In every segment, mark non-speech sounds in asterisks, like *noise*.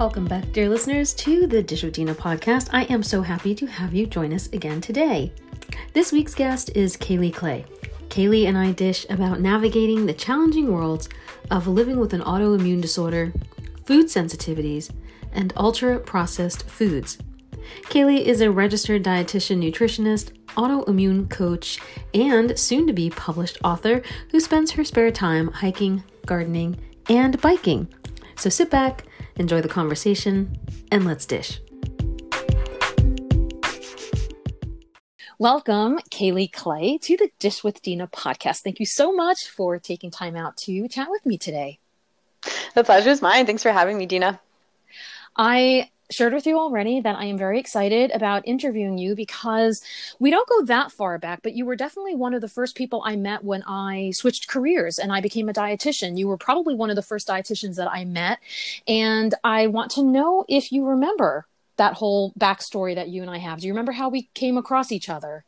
Welcome back, dear listeners, to the Dish with Dina podcast. I am so happy to have you join us again today. This week's guest is Caylee Clay. Caylee and I dish about navigating the challenging worlds of living with an autoimmune disorder, food sensitivities, and ultra processed foods. Caylee is a registered dietitian nutritionist, autoimmune coach, and soon to be published author who spends her spare time hiking, gardening, and biking. So sit back, enjoy the conversation, and let's dish. Welcome, Caylee Clay, to the Dish with Dina podcast. Thank you so much for taking time out to chat with me today. The pleasure is mine. Thanks for having me, Dina. I shared with you already that I am very excited about interviewing you because we don't go that far back, but you were definitely one of the first people I met when I switched careers and I became a dietitian. You were probably one of the first dietitians that I met. And I want to know if you remember that whole backstory that you and I have. Do you remember how we came across each other?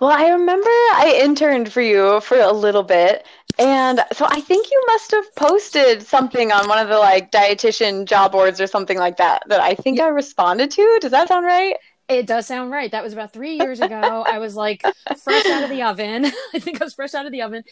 Well, I remember I interned for you for a little bit. And so I think you must have posted something on one of the like dietitian job boards or something like that that I think I responded to. Does that sound right? It does sound right. That was about three years ago. I was like fresh out of the oven. *laughs* I think I was fresh out of the oven.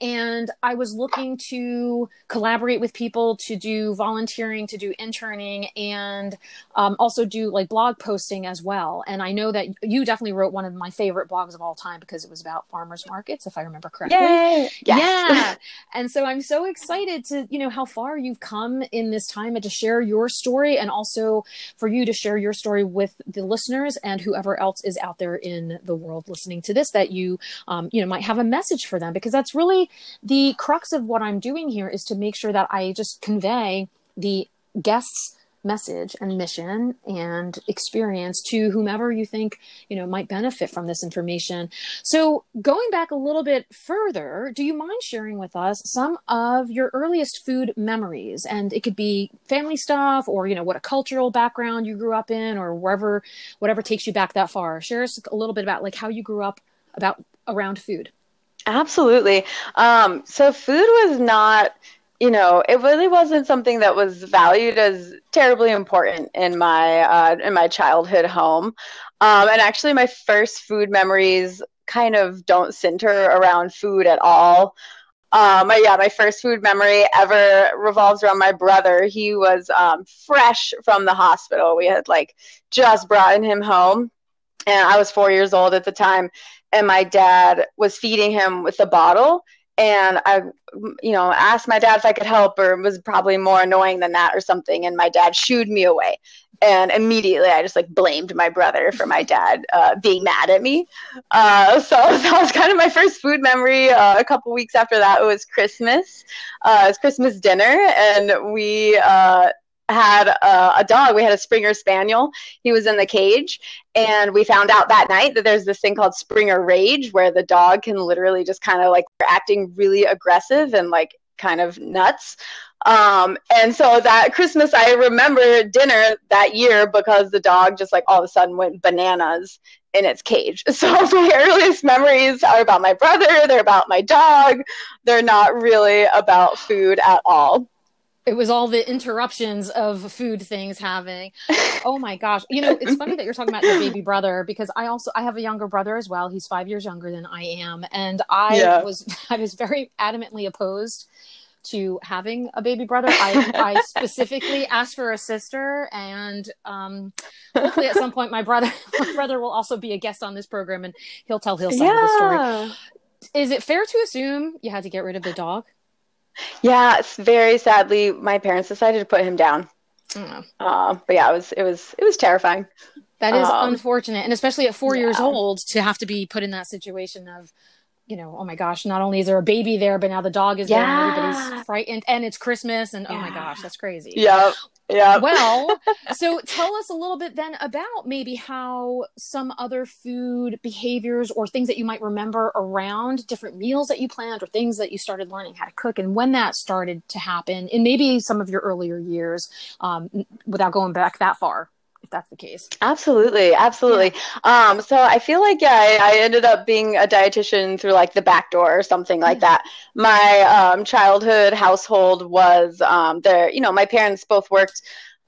And I was looking to collaborate with people to do volunteering, to do interning, and um, also do like blog posting as well. And I know that you definitely wrote one of my favorite blogs of all time because it was about farmers markets, if I remember correctly. Yay! Yes. Yeah. *laughs* and so I'm so excited to, you know, how far you've come in this time and to share your story and also for you to share your story with the listeners listeners and whoever else is out there in the world listening to this that you um, you know might have a message for them. Because that's really the crux of what i'm doing here is to make sure that i just convey the guests message and mission and experience to whomever you think you know might benefit from this information. So going back a little bit further do you mind sharing with us some of your earliest food memories? And it could be family stuff or you know what a cultural background you grew up in or wherever whatever takes you back that far. Share us a little bit about like how you grew up about around food. Absolutely. Um, so food was not you know, it really wasn't something that was valued as terribly important in my uh, in my childhood home. Um, and actually, my first food memories kind of don't center around food at all. Um, yeah, my first food memory ever revolves around my brother. He was um, fresh from the hospital. We had like just brought him home, and I was four years old at the time. And my dad was feeding him with a bottle, and I, you know, asked my dad if I could help, or was probably more annoying than that, or something. And my dad shooed me away, and immediately I just like blamed my brother for my dad uh, being mad at me. Uh, *laughs* so *laughs* that was kind of my first food memory. Uh, a couple weeks after that, it was Christmas. Uh, it was Christmas dinner, and we uh, had a, a, dog. We had a Springer Spaniel. He was in the cage, and we found out that night that there's this thing called Springer Rage, where the dog can literally just kind of like acting really aggressive and like kind of nuts. Um, and so that Christmas, I remember dinner that year because the dog just like all of a sudden went bananas in its cage. *laughs* So *laughs* my earliest memories are about my brother. They're about my dog. They're not really about food at all it was all the interruptions of food things having. Oh my gosh. You know it's funny that you're talking about your baby brother because i also i have a younger brother as well. He's five years younger than i am. And i yeah. was *laughs* i was very adamantly opposed to having a baby brother. I, I *laughs* specifically asked for a sister and um, hopefully at some point my brother *laughs* my brother will also be a guest on this program and he'll tell his side yeah. of the story. Is it fair to assume you had to get rid of the dog yeah, very sadly, my parents decided to put him down. Mm. Uh, but yeah, it was it was it was terrifying. That is um, unfortunate, and especially at four yeah. years old to have to be put in that situation of, you know, oh my gosh, not only is there a baby there, but now the dog is yeah. there, and everybody's frightened, and it's Christmas, and yeah. oh my gosh, that's crazy. Yeah. Yeah. Well, *laughs* so tell us a little bit then about maybe how some other food behaviors or things that you might remember around different meals that you planned or things that you started learning how to cook and when that started to happen in maybe some of your earlier years um, without going back that far. That's the case. Absolutely, absolutely. Yeah. Um, so I feel like yeah, I, I, ended up being a dietitian through like the back door or something like that. My um, childhood household was um, there. You know, my parents both worked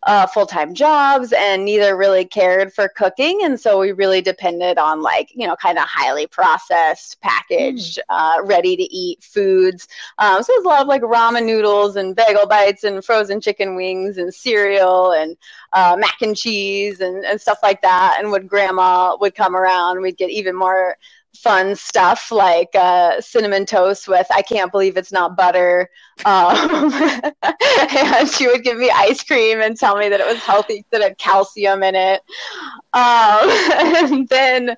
uh, full time jobs and neither really cared for cooking. And so we really depended on like, you know, kind of highly processed, packaged, mm. uh, ready to eat foods. Um, so it was a lot of like ramen noodles and bagel bites and frozen chicken wings and cereal and uh, mac and cheese and, and stuff like that. And when grandma would come around, we'd get even more fun stuff like uh, cinnamon toast with I can't believe it's not butter. *laughs* Um, *laughs* and she would give me ice cream and tell me that it was healthy, that it had calcium in it. Um, *laughs* and then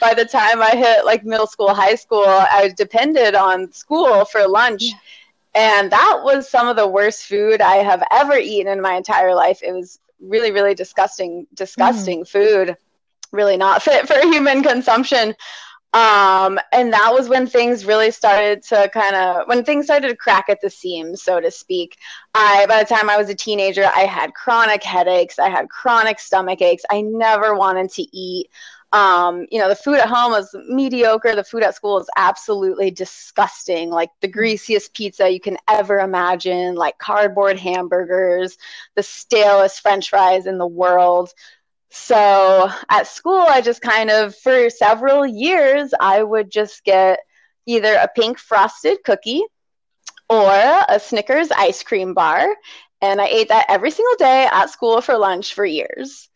by the time I hit like middle school, high school, I depended on school for lunch. And that was some of the worst food I have ever eaten in my entire life. It was really, really disgusting, disgusting mm. food really not fit for human consumption. Um, and that was when things really started to kind of when things started to crack at the seams, so to speak. I by the time I was a teenager, I had chronic headaches, I had chronic stomach aches. I never wanted to eat. Um, you know, the food at home was mediocre. The food at school is absolutely disgusting. Like the greasiest pizza you can ever imagine, like cardboard hamburgers, the stalest french fries in the world. So at school, I just kind of, for several years, I would just get either a pink frosted cookie or a Snickers ice cream bar. And I ate that every single day at school for lunch for years.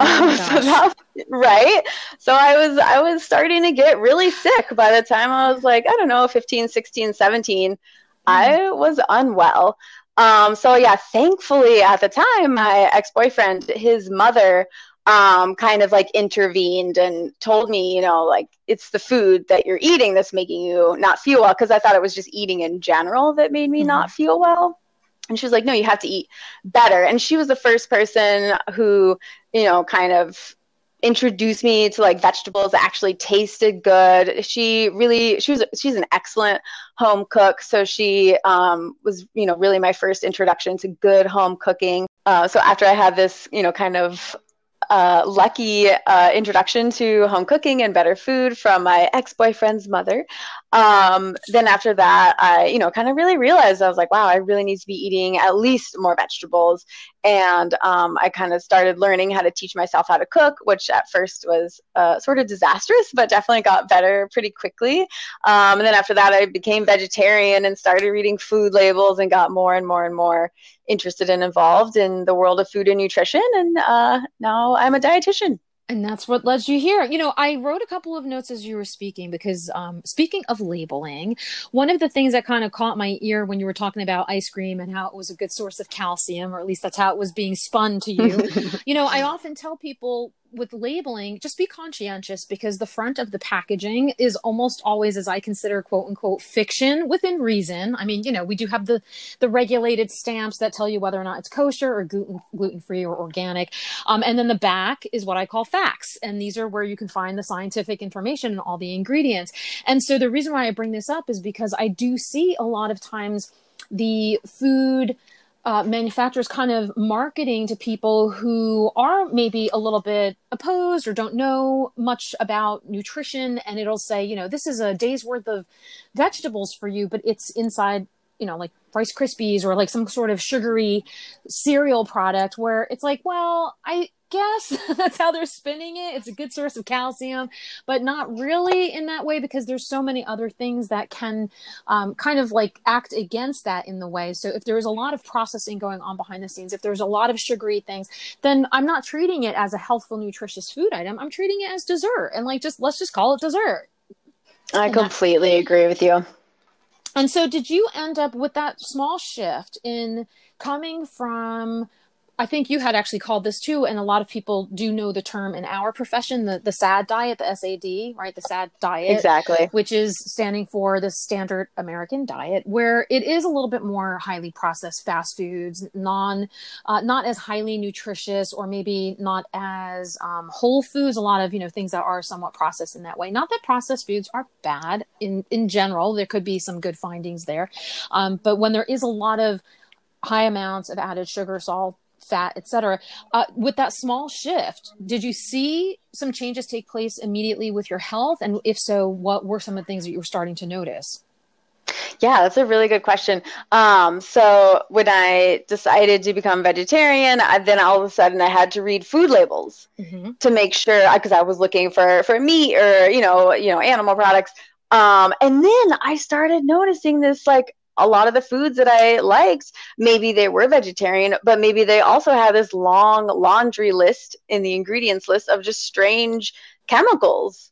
Oh *laughs* so that, right so i was i was starting to get really sick by the time i was like i don't know 15 16 17 mm. i was unwell um, so yeah thankfully at the time my ex-boyfriend his mother um, kind of like intervened and told me, you know, like it's the food that you're eating that's making you not feel well. Cause I thought it was just eating in general that made me mm-hmm. not feel well. And she was like, no, you have to eat better. And she was the first person who, you know, kind of introduced me to like vegetables that actually tasted good. She really, she was, she's an excellent home cook. So she um, was, you know, really my first introduction to good home cooking. Uh, so after I had this, you know, kind of uh, lucky uh, introduction to home cooking and better food from my ex-boyfriend's mother. Um, then after that, I, you know, kind of really realized I was like, wow, I really need to be eating at least more vegetables. And um, I kind of started learning how to teach myself how to cook, which at first was uh, sort of disastrous, but definitely got better pretty quickly. Um, and then after that, I became vegetarian and started reading food labels and got more and more and more interested and involved in the world of food and nutrition. And uh, now I'm a dietitian. And that's what led you here. You know, I wrote a couple of notes as you were speaking because, um, speaking of labeling, one of the things that kind of caught my ear when you were talking about ice cream and how it was a good source of calcium, or at least that's how it was being spun to you. *laughs* you know, I often tell people with labeling, just be conscientious because the front of the packaging is almost always, as I consider, quote unquote, fiction within reason. I mean, you know, we do have the the regulated stamps that tell you whether or not it's kosher or gluten gluten free or organic, um, and then the back is what I call facts, and these are where you can find the scientific information and all the ingredients. And so the reason why I bring this up is because I do see a lot of times the food uh, manufacturers kind of marketing to people who are maybe a little bit opposed or don't know much about nutrition. And it'll say you know this is a day's worth of vegetables for you but it's inside you know like rice krispies or like some sort of sugary cereal product where it's like well i guess *laughs* that's how they're spinning it. It's a good source of calcium, but not really in that way because there's so many other things that can um, kind of like act against that in the way. So if there's a lot of processing going on behind the scenes, if there's a lot of sugary things, then I'm not treating it as a healthful, nutritious food item. I'm treating it as dessert and like just let's just call it dessert. I and completely that- agree with you. And so, did you end up with that small shift in coming from I think you had actually called this too, and a lot of people do know the term in our profession, the, the SAD diet, the SAD, right? The SAD diet. Exactly. Which is standing for the standard American diet, where it is a little bit more highly processed fast foods, non, uh, not as highly nutritious or maybe not as um, whole foods, a lot of, you know, things that are somewhat processed in that way. Not that processed foods are bad in, in general, there could be some good findings there. Um, but when there is a lot of high amounts of added sugar, salt, fat, etc. Uh, with that small shift, did you see some changes take place immediately with your health? And if so, what were some of the things that you were starting to notice? Yeah, that's a really good question. Um, so when I decided to become vegetarian, I, then all of a sudden I had to read food labels mm-hmm. to make sure because I was looking for for meat or you know you know animal products. Um, and then I started noticing this like a lot of the foods that I liked, maybe they were vegetarian, but maybe they also had this long laundry list in the ingredients list of just strange chemicals.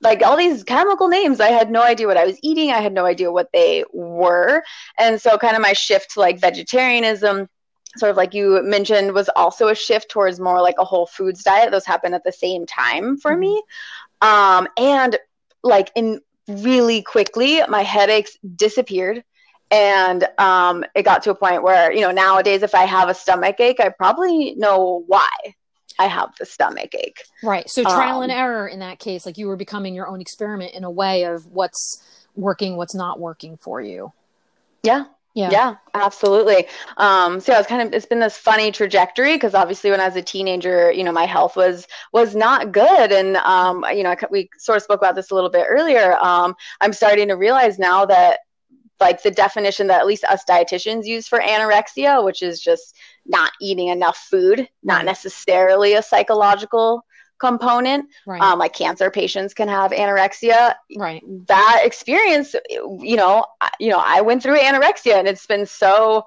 Like all these chemical names, I had no idea what I was eating. I had no idea what they were. And so, kind of my shift to like vegetarianism, sort of like you mentioned, was also a shift towards more like a whole foods diet. Those happened at the same time for mm-hmm. me. Um, and like in really quickly, my headaches disappeared and um, it got to a point where you know nowadays if i have a stomach ache i probably know why i have the stomach ache right so trial um, and error in that case like you were becoming your own experiment in a way of what's working what's not working for you yeah yeah. yeah, absolutely. Um, so yeah, it's kind of it's been this funny trajectory because obviously when I was a teenager, you know, my health was was not good, and um, you know, we sort of spoke about this a little bit earlier. Um, I'm starting to realize now that like the definition that at least us dietitians use for anorexia, which is just not eating enough food, not necessarily a psychological component. Right. Um, like cancer patients can have anorexia. Right. That experience, you know, you know, I went through anorexia, and it's been so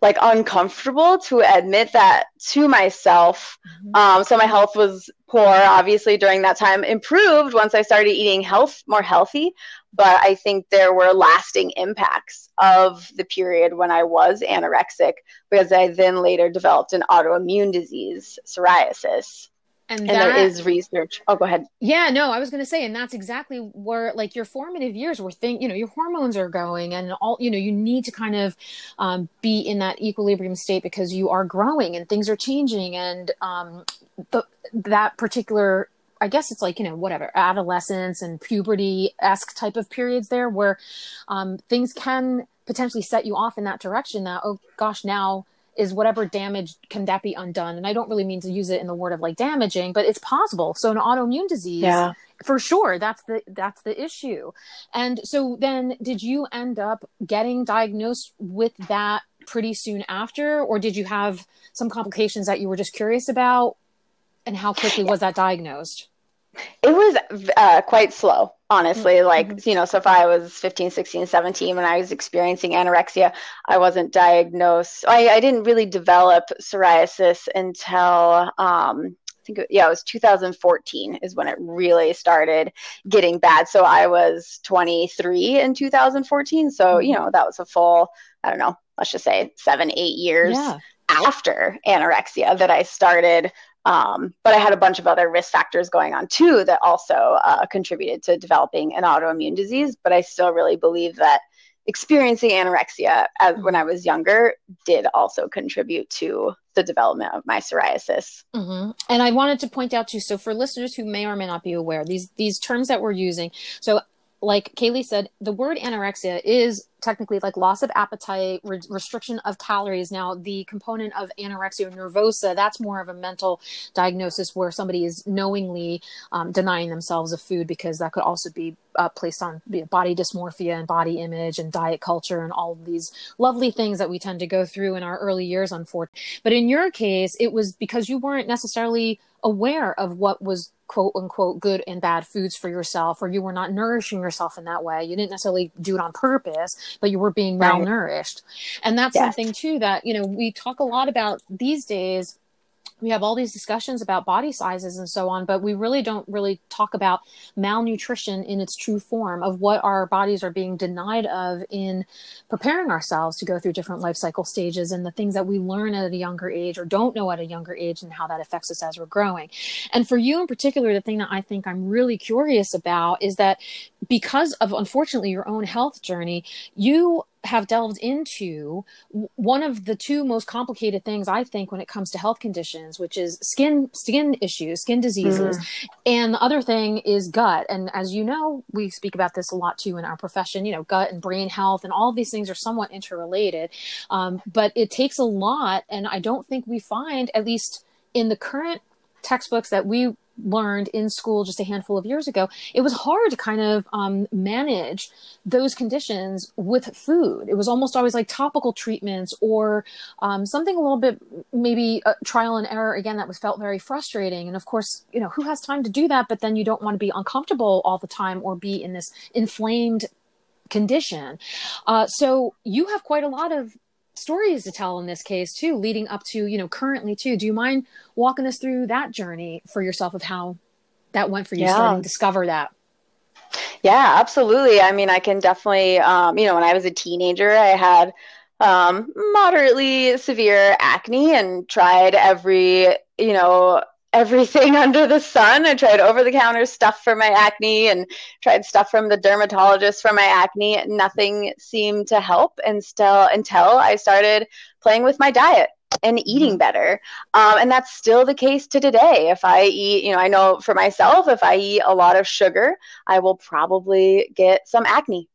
like uncomfortable to admit that to myself. Mm-hmm. Um, so my health was poor, obviously during that time. Improved once I started eating health more healthy, but I think there were lasting impacts of the period when I was anorexic because I then later developed an autoimmune disease, psoriasis. And, and that, there is research. Oh, go ahead. Yeah, no, I was going to say, and that's exactly where like your formative years were think, you know, your hormones are going and all, you know, you need to kind of um, be in that equilibrium state because you are growing and things are changing. And um, the, that particular I guess it's like, you know, whatever, adolescence and puberty esque type of periods there where um, things can potentially set you off in that direction that, oh gosh, now is whatever damage can that be undone? And i don't really mean to use it in the word of like damaging but it's possible. So an autoimmune disease yeah. for sure that's the that's the issue. And so then did you end up getting diagnosed with that pretty soon after? Or did you have some complications that you were just curious about and how quickly was that diagnosed it was uh, quite slow honestly mm-hmm. like you know so if i was 15 16 17 when i was experiencing anorexia i wasn't diagnosed i, I didn't really develop psoriasis until um, I think yeah, it was 2014 is when it really started getting bad. So I was 23 in 2014. So, you mm-hmm. know, that was a full, I don't know, let's just say seven, eight years yeah. after anorexia that I started um, but I had a bunch of other risk factors going on too that also uh, contributed to developing an autoimmune disease. But I still really believe that experiencing anorexia as when I was younger did also contribute to the development of my psoriasis. Mm-hmm. And I wanted to point out too. So for listeners who may or may not be aware, these these terms that we're using. So like Caylee said, the word anorexia is technically like loss of appetite, re- restriction of calories. Now, the component of anorexia nervosa, that's more of a mental diagnosis where somebody is knowingly um, denying themselves of food because that could also be uh, placed on body dysmorphia and body image and diet culture and all these lovely things that we tend to go through in our early years, unfortunately. But in your case, it was because you weren't necessarily aware of what was quote unquote good and bad foods for yourself or you were not nourishing yourself in that way you didn't necessarily do it on purpose but you were being right. malnourished and that's yes. something too that you know we talk a lot about these days we have all these discussions about body sizes and so on, but we really don't really talk about malnutrition in its true form of what our bodies are being denied of in preparing ourselves to go through different life cycle stages and the things that we learn at a younger age or don't know at a younger age and how that affects us as we're growing. And for you in particular, the thing that I think I'm really curious about is that because of unfortunately your own health journey, you have delved into one of the two most complicated things I think when it comes to health conditions, which is skin skin issues, skin diseases, mm. and the other thing is gut. And as you know, we speak about this a lot too in our profession. You know, gut and brain health, and all of these things are somewhat interrelated. Um, but it takes a lot, and I don't think we find at least in the current textbooks that we learned in school just a handful of years ago, it was hard to kind of um, manage those conditions with food. It was almost always like topical treatments or um, something a little bit maybe trial and error again that was felt very frustrating. And of course, you know, who has time to do that? But then you don't want to be uncomfortable all the time or be in this inflamed condition. Uh, so you have quite a lot of stories to tell in this case too leading up to you know currently too. Do you mind walking us through that journey for yourself of how that went for you yeah. starting to discover that? Yeah absolutely. I mean i can definitely um, you know when i was a teenager i had um, moderately severe acne and tried every you know everything *laughs* under the sun. I tried over the counter stuff for my acne and tried stuff from the dermatologist for my acne. Nothing seemed to help and still until I started playing with my diet and eating mm-hmm. better. Um, and that's still the case to today. If I eat, you know, I know for myself, if I eat a lot of sugar, I will probably get some acne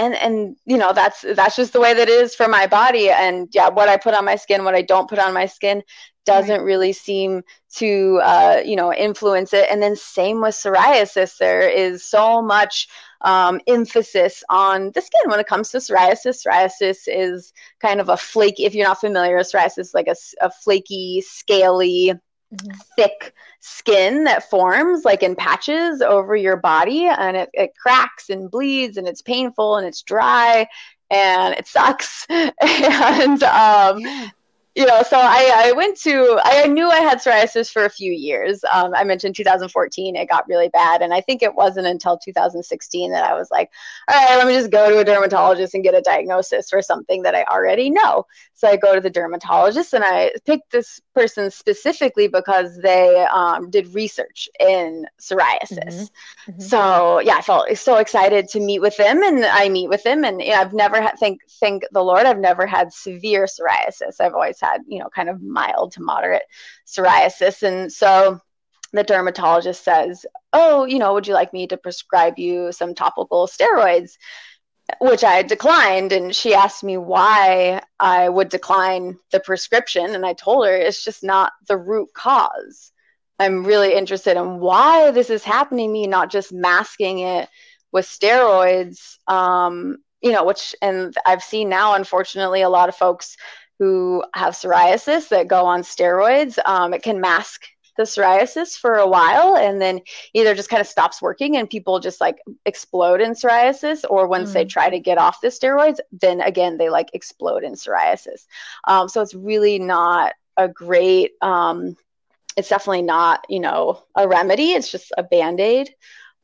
and and you know that's that's just the way that is for my body. And yeah what i put on my skin what i don't put on my skin doesn't really seem to uh, you know influence it. And then same with psoriasis. There is so much um, emphasis on the skin when it comes to psoriasis. Psoriasis is kind of a flaky if you're not familiar psoriasis like a, a flaky scaly mm-hmm. thick skin that forms like in patches over your body and it, it cracks and bleeds and it's painful and it's dry and it sucks *laughs* and um, yeah you know, so I, I went to, I knew I had psoriasis for a few years. Um, I mentioned 2014, it got really bad. And I think it wasn't until 2016 that I was like, all right, let me just go to a dermatologist and get a diagnosis for something that I already know. So I go to the dermatologist and I picked this person specifically because they um, did research in psoriasis. Mm-hmm. Mm-hmm. So yeah, I felt so excited to meet with them and I meet with them. And you know, I've never had, thank, thank the Lord, I've never had severe psoriasis. I've always had, you know, kind of mild to moderate psoriasis. And so the dermatologist says, Oh, you know, would you like me to prescribe you some topical steroids? Which I declined. And she asked me why I would decline the prescription. And I told her it's just not the root cause. I'm really interested in why this is happening to me, not just masking it with steroids. Um, you know, which, and I've seen now, unfortunately, a lot of folks who have psoriasis that go on steroids. Um, it can mask the psoriasis for a while and then either just kind of stops working and people just like explode in psoriasis or once mm. they try to get off the steroids then again they like explode in psoriasis um, so it's really not a great um, it's definitely not you know a remedy it's just a band-aid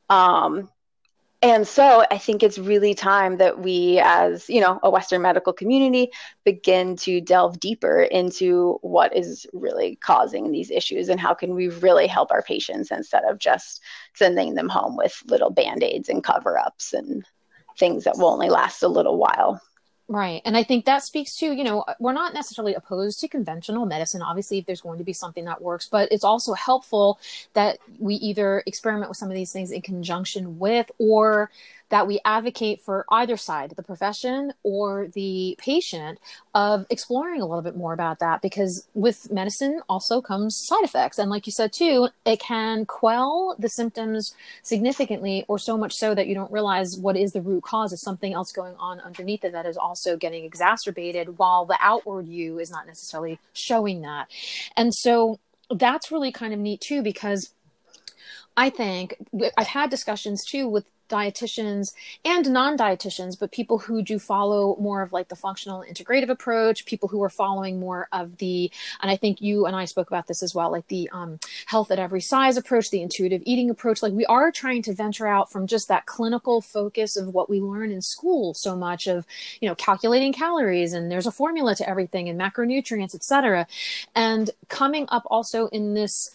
um, and so i think it's really time that we as you know a western medical community begin to delve deeper into what is really causing these issues and how can we really help our patients instead of just sending them home with little band-aids and cover-ups and things that will only last a little while Right. And I think that speaks to, you know, we're not necessarily opposed to conventional medicine, obviously, if there's going to be something that works, but it's also helpful that we either experiment with some of these things in conjunction with or that we advocate for either side, the profession or the patient, of exploring a little bit more about that because with medicine also comes side effects. And like you said too, it can quell the symptoms significantly or so much so that you don't realize what is the root cause of something else going on underneath it that is also getting exacerbated while the outward you is not necessarily showing that. And so that's really kind of neat too because I think I've had discussions too with dietitians and non-dietitians but people who do follow more of like the functional integrative approach people who are following more of the and i think you and i spoke about this as well like the um, health at every size approach the intuitive eating approach. Like we are trying to venture out from just that clinical focus of what we learn in school so much of you know calculating calories and there's a formula to everything and macronutrients etc and coming up also in this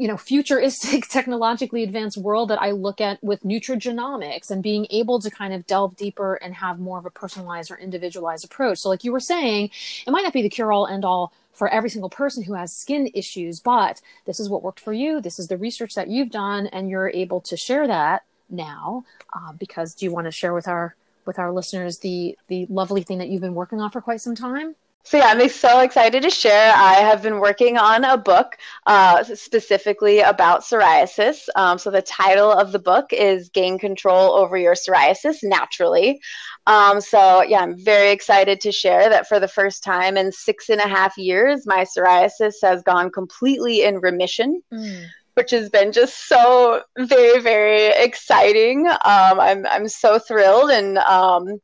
you know futuristic *laughs* technologically advanced world that i look at with nutrigenomics and being able to kind of delve deeper and have more of a personalized or individualized approach. So like you were saying it might not be the cure all end all for every single person who has skin issues but this is what worked for you. This is the research that you've done and you're able to share that now uh, because do you want to share with our with our listeners the the lovely thing that you've been working on for quite some time so yeah, I'm so excited to share. I have been working on a book uh, specifically about psoriasis. Um, so the title of the book is "Gain Control Over Your Psoriasis Naturally." Um, so yeah, I'm very excited to share that for the first time in six and a half years, my psoriasis has gone completely in remission. Mm which has been just so very very exciting. Um, I'm I'm so thrilled and um,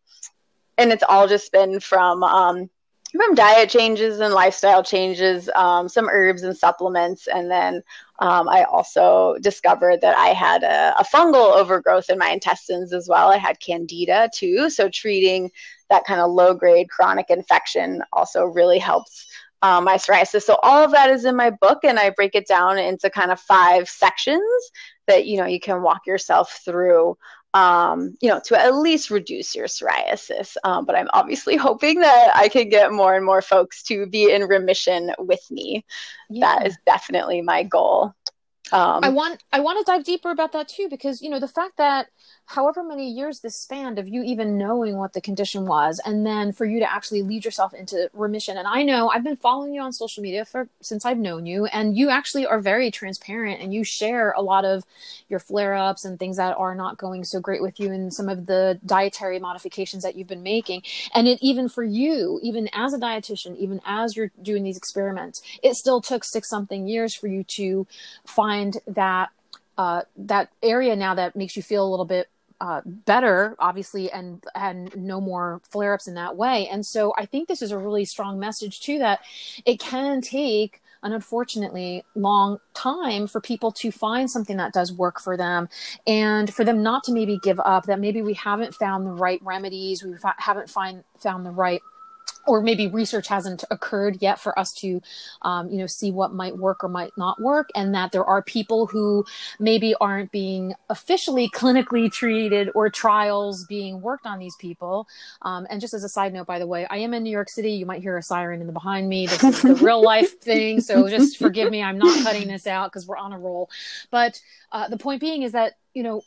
and it's all just been from um, from diet changes and lifestyle changes, um, some herbs and supplements, and then um, I also discovered that I had a, a, fungal overgrowth in my intestines as well. I had candida too, so treating that kind of low grade chronic infection also really helps um, my psoriasis. So all of that is in my book, and I break it down into kind of five sections that you know you can walk yourself through um, you know, to at least reduce your psoriasis. Um, but I'm obviously *laughs* hoping that I can get more and more folks to be in remission with me. Yeah. That is definitely my goal. Um, I want I want to dive deeper about that too because you know the fact that however many years this spanned of you even knowing what the condition was and then for you to actually lead yourself into remission. And i know i've been following you on social media for since i've known you and you actually are very transparent and you share a lot of your flare-ups and things that are not going so great with you and some of the dietary modifications that you've been making. And it even for you even as a dietitian even as you're doing these experiments it still took six something years for you to find that uh, that area now that makes you feel a little bit uh, better, obviously, and and no more flare ups in that way. And so I think this is a really strong message too that it can take an unfortunately long time for people to find something that does work for them and for them not to maybe give up that maybe we haven't found the right remedies we haven't find found the right or maybe research hasn't occurred yet for us to um, you know see what might work or might not work and that there are people who maybe aren't being officially *laughs* clinically treated or trials being worked on these people. Um, and just as a side note by the way i am in new york city. You might hear a siren in the behind me. This is the *laughs* real life thing so just forgive me. I'm not cutting this out because we're on a roll. But uh, the point being is that you know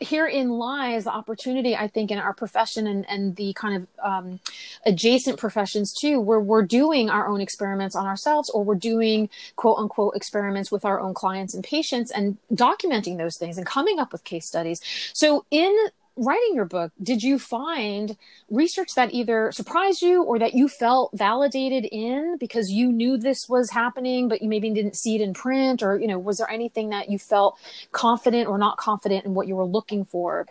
herein lies the opportunity i think in our profession and, and the kind of um, adjacent professions too where we're doing our own experiments on ourselves or we're doing quote unquote experiments with our own clients and patients and documenting those things and coming up with case studies. So in writing your book, did you find research that either surprised you or that you felt validated in because you knew this was happening, but you maybe didn't see it in print? Or, you know, was there anything that you felt confident or not confident in what you were looking for?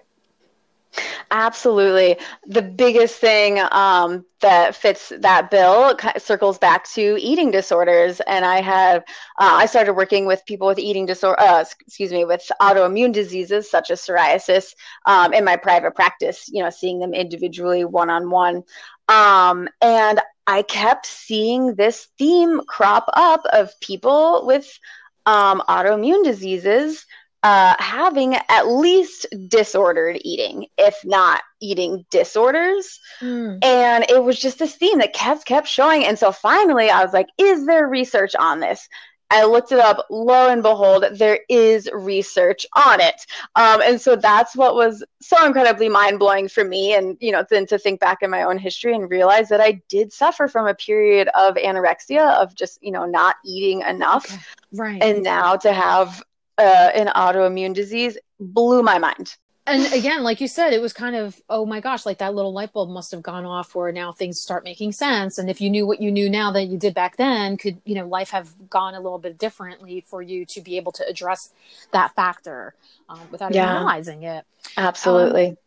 Absolutely. The biggest thing um, that fits that bill circles back to eating disorders. And I have, uh, I started working with people with eating disorder, uh, excuse me, with autoimmune diseases such as psoriasis um, in my private practice, you know, seeing them individually one on one. And I kept seeing this theme crop up of people with um, autoimmune diseases uh, having at least disordered eating, if not eating disorders. Mm. And it was just this theme that kept kept showing. And so finally, I was like, "Is there research on this?" I looked it up. Lo and behold, there is research on it. Um, and so that's what was so incredibly mind blowing for me. And, you know, then to think back in my own history and realize that I did suffer from a period of anorexia, of just, you know, not eating enough. Okay. Right. And now to have uh, an autoimmune disease blew my mind. And again, like you said, it was kind of, oh my gosh, like that little light bulb must have gone off where now things start making sense. And if you knew what you knew now that you did back then, could, you know, life have gone a little bit differently for you to be able to address that factor um, without yeah. even realizing it. Absolutely. Um,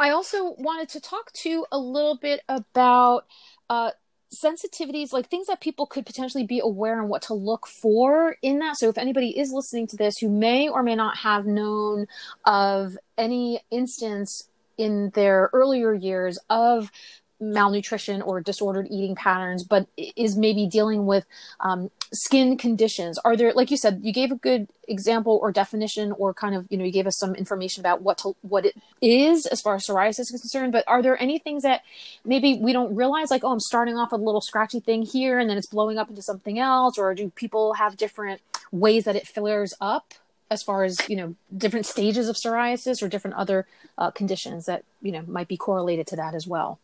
I also wanted to talk to you a little bit about uh, sensitivities like things that people could potentially be aware and what to look for in that. So if anybody is listening to this who may or may not have known of any instance in their earlier years of malnutrition or disordered eating patterns, but is maybe dealing with um, skin conditions. Are there, like you said, you gave a good example or definition, or kind of, you know, you gave us some information about what to, what it is as far as psoriasis is concerned. But are there any things that maybe we don't realize, like, oh, I'm starting off with a little scratchy thing here, and then it's blowing up into something else, or do people have different ways that it flares up? as far as you know different stages of psoriasis or different other uh, conditions that you know might be correlated to that as well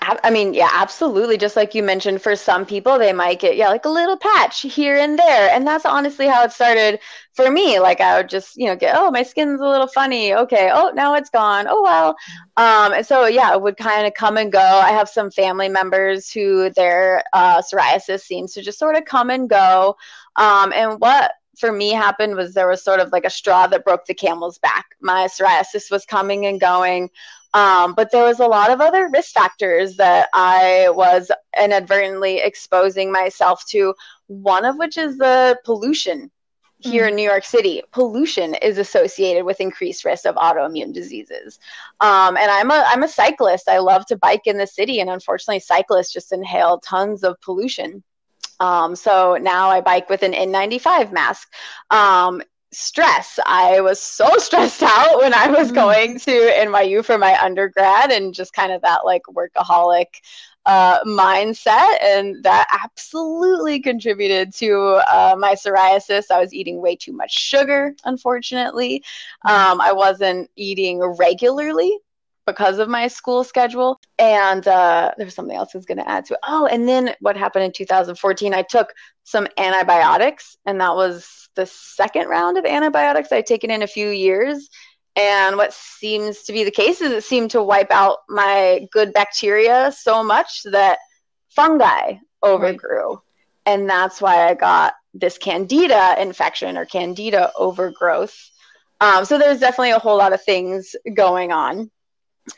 I mean, yeah, absolutely. Just like you mentioned, for some people, they might get, yeah, like a little patch here and there. And that's honestly how it started for me. Like I would just, you know, get, oh, my skin's a little funny. Okay. Oh, now it's gone. Oh, well. Um, and so, yeah, it would kind of come and go. I have some family members who their uh, psoriasis seems to just sort of come and go. Um, and what for me happened was there was sort of like a straw that broke the camel's back. My psoriasis was coming and going. Um, but there was a lot of other risk factors that I was inadvertently exposing myself to, one of which is the pollution here in New York City, pollution is associated with increased risk of autoimmune diseases. Um, and I'm a I'm a cyclist. I love to bike in the city, and unfortunately, cyclists just inhale tons of pollution. Um, so now I bike with an N95 mask. Um, stress. I was so *laughs* stressed out when I was mm. going to NYU for my undergrad and just kind of that like workaholic uh, mindset. And that absolutely contributed to uh, my psoriasis. I was eating way too much sugar, unfortunately. Mm. Um, I wasn't eating regularly because of my school schedule. And uh, there's something else I was going to add to it. Oh, and then what happened in 2014, I took some antibiotics, and that was the second round of antibiotics I'd taken in a few years. And what seems to be the case is it seemed to wipe out my good bacteria so much that fungi overgrew. Right. And that's why I got this candida infection or candida overgrowth. Um, so there's definitely a whole lot of things going on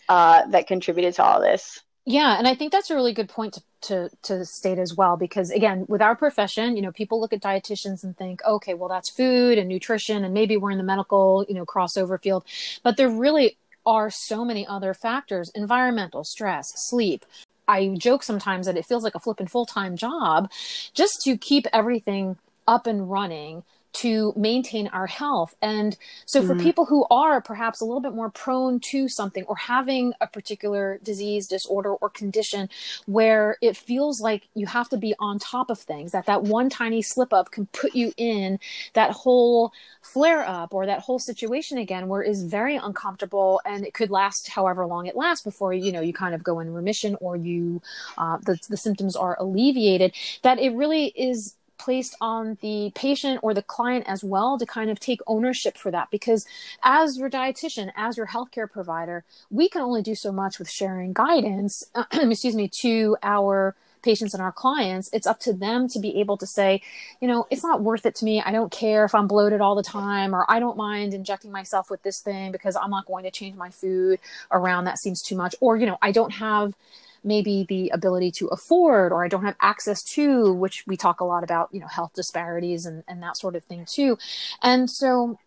uh, that contributed to all this. Yeah, and I think that's a really good point to, to to state as well because again, with our profession, you know, people look at dietitians and think, okay, well that's food and nutrition and maybe we're in the medical, you know, crossover field, but there really are so many other factors, environmental stress, sleep, I joke sometimes that it feels like a flipping full time job just to keep everything up and running to maintain our health. And so, for mm. people who are perhaps a little bit more prone to something or having a particular disease, disorder, or condition where it feels like you have to be on top of things, that that one tiny slip up can put you in that whole flare up or that whole situation again where is very uncomfortable and it could last however long it lasts before you know you kind of go in remission or you uh, the, the symptoms are alleviated that it really is placed on the patient or the client as well to kind of take ownership for that. Because as your dietitian as your healthcare provider we can only do so much with sharing guidance *clears throat* excuse me to our patients and our clients. It's up to them to be able to say you know it's not worth it to me. I don't care if i'm bloated all the time or i don't mind injecting myself with this thing because i'm not going to change my food around. That seems too much. Or you know i don't have maybe the ability to afford or I don't have access to, which we talk a lot about, you know, health disparities and, and that sort of thing too. And so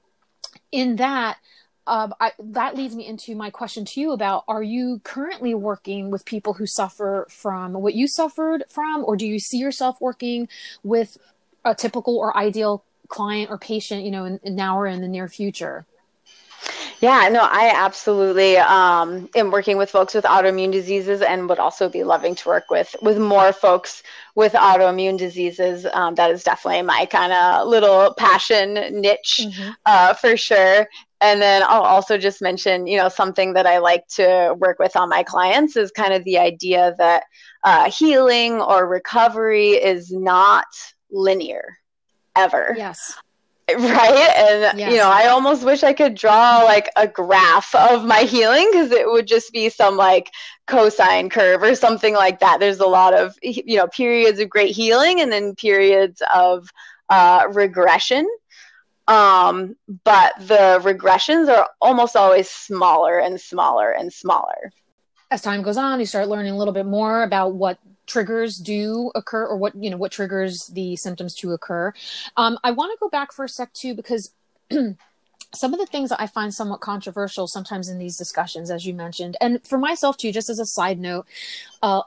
in that, um, I, that leads me into my question to you about are you currently working with people who suffer from what you suffered from or do you see yourself working with a typical or ideal client or patient you know in, in now or in the near future yeah, no, I absolutely um, am working with folks with autoimmune diseases and would also be loving to work with with more folks with autoimmune diseases. Um, that is definitely my kind of little passion niche mm-hmm. uh, for sure. And then I'll also just mention, you know, something that I like to work with on my clients is kind of the idea that uh, healing or recovery is not linear ever. Yes *laughs* right? And yes. you know i almost wish i could draw like a graph of my healing because it would just be some like cosine curve or something like that. There's a lot of you know periods of great healing and then periods of uh, regression. Um, but the regressions are almost always smaller and smaller and smaller. As time goes on you start learning a little bit more about what triggers do occur or what you know what triggers the symptoms to occur. Um, i want to go back for a sec too because *clears throat* some of the things that I find somewhat controversial sometimes in these discussions, as you mentioned, and for myself too, just as a side note, uh,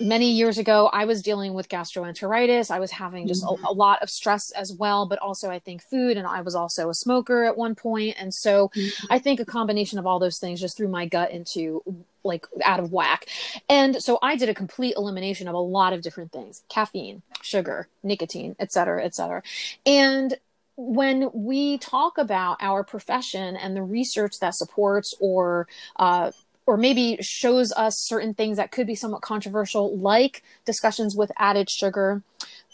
many years ago i was dealing with gastroenteritis i was having just mm-hmm. a, a, lot of stress as well but also i think food and i was also a smoker at one point and so mm-hmm. i think a combination of all those things just threw my gut into like out of whack and so i did a complete elimination of a lot of different things caffeine sugar nicotine et cetera et cetera and when we talk about our profession and the research that supports or uh, or maybe shows us certain things that could be somewhat controversial, like discussions with added sugar,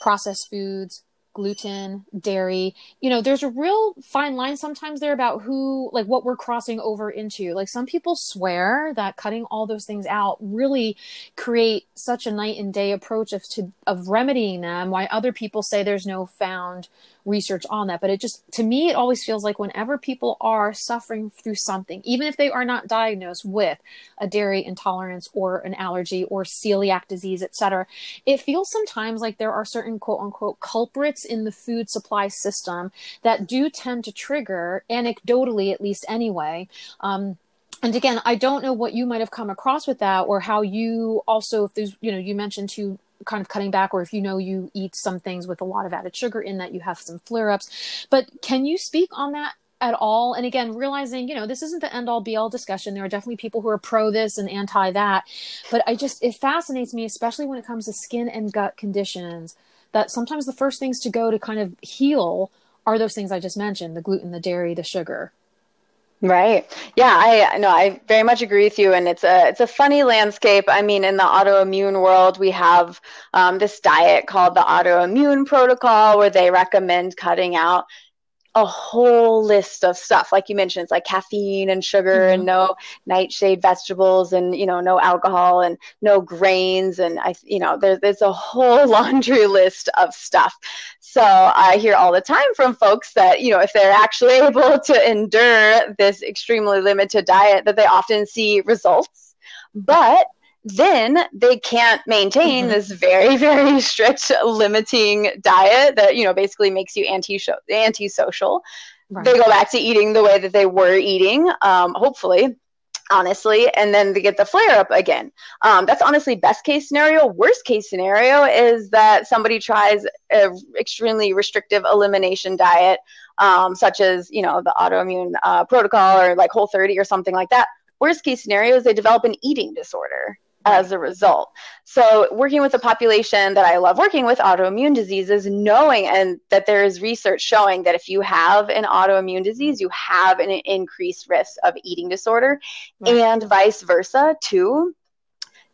processed foods, gluten, dairy. You know, there's a real fine line sometimes there about who, like, what we're crossing over into. Like, some people swear that cutting all those things out really create such a night and day approach of to of remedying them. Why other people say there's no found research on that. But it just, to me, it always feels like whenever people are suffering through something, even if they are not diagnosed with a dairy intolerance or an allergy or celiac disease, etc., it feels sometimes like there are certain quote unquote culprits in the food supply system that do tend to trigger, anecdotally at least anyway, um, and again i don't know what you might have come across with that or how you also if there's you know you mentioned to kind of cutting back or if you know you eat some things with a lot of added sugar in that you have some flare ups but can you speak on that at all? And again realizing you know this isn't the end all be all discussion. There are definitely people who are pro this and anti that. But i just it fascinates me especially when it comes to skin and gut conditions that sometimes the first things to go to kind of heal are those things i just mentioned the gluten the dairy the sugar Right. Yeah, I no, I very much agree with you, and it's a it's a funny landscape. I mean, in the autoimmune world, we have um, this diet called the autoimmune protocol, where they recommend cutting out a whole list of stuff. Like you mentioned it's like caffeine and sugar mm-hmm. and no nightshade vegetables and you know no alcohol and no grains. And i you know there's there's a whole *laughs* laundry list of stuff. So i hear all the time from folks that you know if they're actually *laughs* able to endure this extremely limited diet that they often see results. But then they can't maintain mm-hmm. this very *laughs* very strict limiting diet that you know basically makes you anti antisocial. Right. they go back to eating the way that they were eating um, hopefully honestly and then they get the flare up again. Um, that's honestly best case scenario. Worst case scenario is that somebody tries a extremely restrictive elimination diet um, such as you know the autoimmune uh, protocol or like whole 30 or something like that. Worst case scenario is they develop an eating disorder as a result. So, working with a population that I love working with, autoimmune diseases, knowing and that there is research showing that if you have an autoimmune disease, you have an increased risk of eating disorder, right. and vice versa too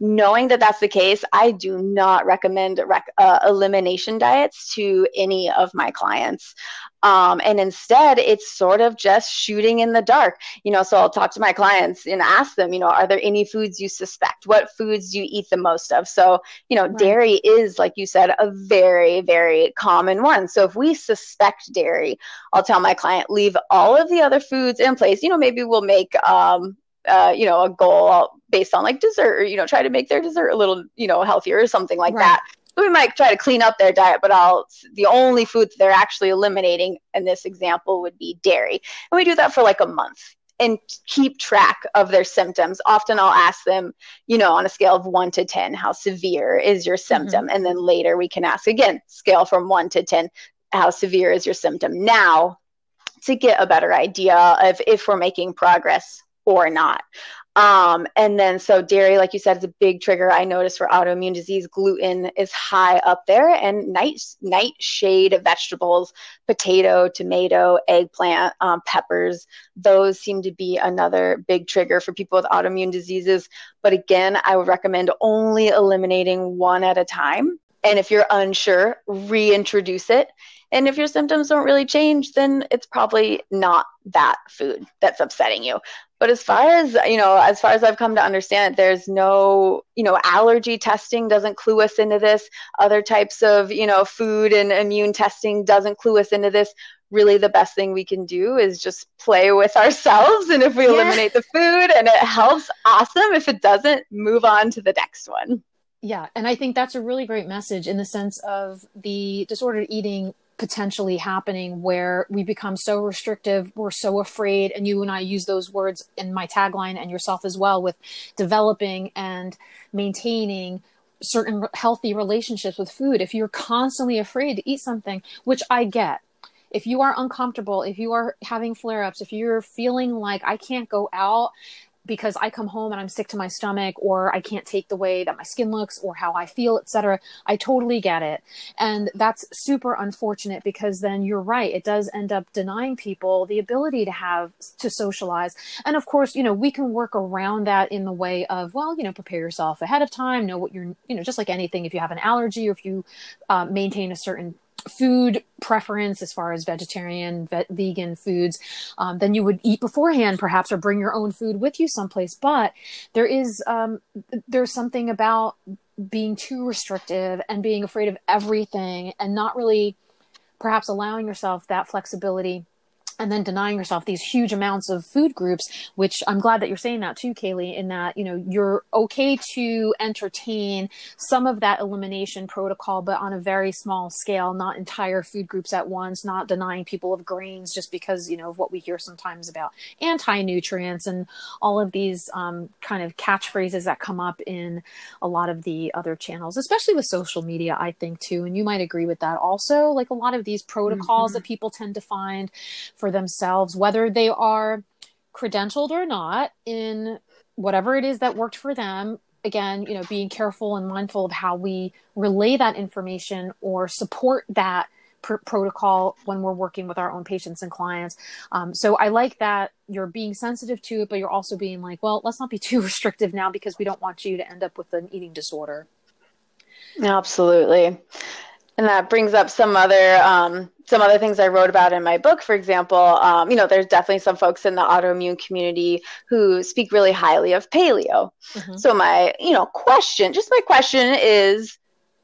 knowing that that's the case, I do not recommend rec- uh, elimination diets to any of my clients. Um, and instead, it's sort of just shooting in the dark. You know, so I'll talk to my clients and ask them, you know, are there any foods you suspect? What foods do you eat the most of? So, you know, right. dairy is, like you said, a very, very common one. So if we suspect dairy, I'll tell my client, leave all of the other foods in place. You know, maybe we'll make, um, uh, you know, a goal based on like dessert, or, you know, try to make their dessert a little, you know, healthier or something like right. that. We might try to clean up their diet, but I'll the only food that they're actually eliminating in this example would be dairy. And we do that for like a month and keep track of their symptoms. Often I'll ask them, you know, on a scale of one to 10, how severe is your mm-hmm. symptom? Mm-hmm. And then later we can ask again, scale from one to 10, how severe is your symptom now to get a better idea of if we're making progress or not. Um, and then, so dairy, like you said, is a big trigger. I notice for autoimmune disease, gluten is high up there, and night nightshade vegetables, potato, tomato, eggplant, um, peppers, those seem to be another big trigger for people with autoimmune diseases. But again, I would recommend only eliminating one at a time. And if you're unsure, reintroduce it. And if your symptoms don't really change, then it's probably not that food that's upsetting you. But as far as, you know, as far as I've come to understand, there's no, you know, allergy testing doesn't clue us into this. Other types of, you know, food and immune testing doesn't clue us into this. Really, the best thing we can do is just play with *laughs* ourselves. And if we yeah. eliminate the food and it helps, awesome. If it doesn't, move on to the next one. Yeah. And I think that's a really great message in the sense of the disordered eating potentially happening where we become so restrictive, we're so afraid, and you and I use those words in my tagline and yourself as well with developing and maintaining certain healthy relationships with food. If you're constantly afraid to eat something, which I get, if you are uncomfortable, if you are having flare ups, if you're feeling like I can't go out because I come home and I'm sick to my stomach or I can't take the way that my skin looks or how I feel, etc. I totally get it. And that's super unfortunate because then you're right. It does end up denying people the ability to have to socialize. And of course, you know, we can work around that in the way of, well, you know, prepare yourself ahead of time, know what you're, you know, just like anything, if you have an allergy or if you uh, maintain a certain food preference as far as vegetarian, ve- vegan foods, um, then you would eat beforehand, perhaps, or bring your own food with you someplace. But there is um, there's something about being too restrictive and being afraid of everything, and not really, perhaps, allowing yourself that flexibility and then denying yourself these huge amounts of food groups which i'm glad that you're saying that too Caylee in that you know you're okay to entertain some of that elimination protocol but on a very small scale not entire food groups at once not denying people of grains just because you know of what we hear sometimes about anti-nutrients and all of these um, kind of catchphrases that come up in a lot of the other channels especially with social media i think too and you might agree with that also like a lot of these protocols mm-hmm. that people tend to find for themselves, whether they are credentialed or not, in whatever it is that worked for them. Again, you know, being careful and mindful of how we relay that information or support that pr- protocol when we're working with our own patients and clients. Um, so I like that you're being sensitive to it, but you're also being like, well, let's not be too *laughs* restrictive now because we don't want you to end up with an eating disorder. Absolutely and that brings up some other um, some other things I wrote about in my book. For example, um, you know, there's definitely some folks in the autoimmune community who speak really highly of paleo. Mm-hmm. So my, you know, question, just my question is,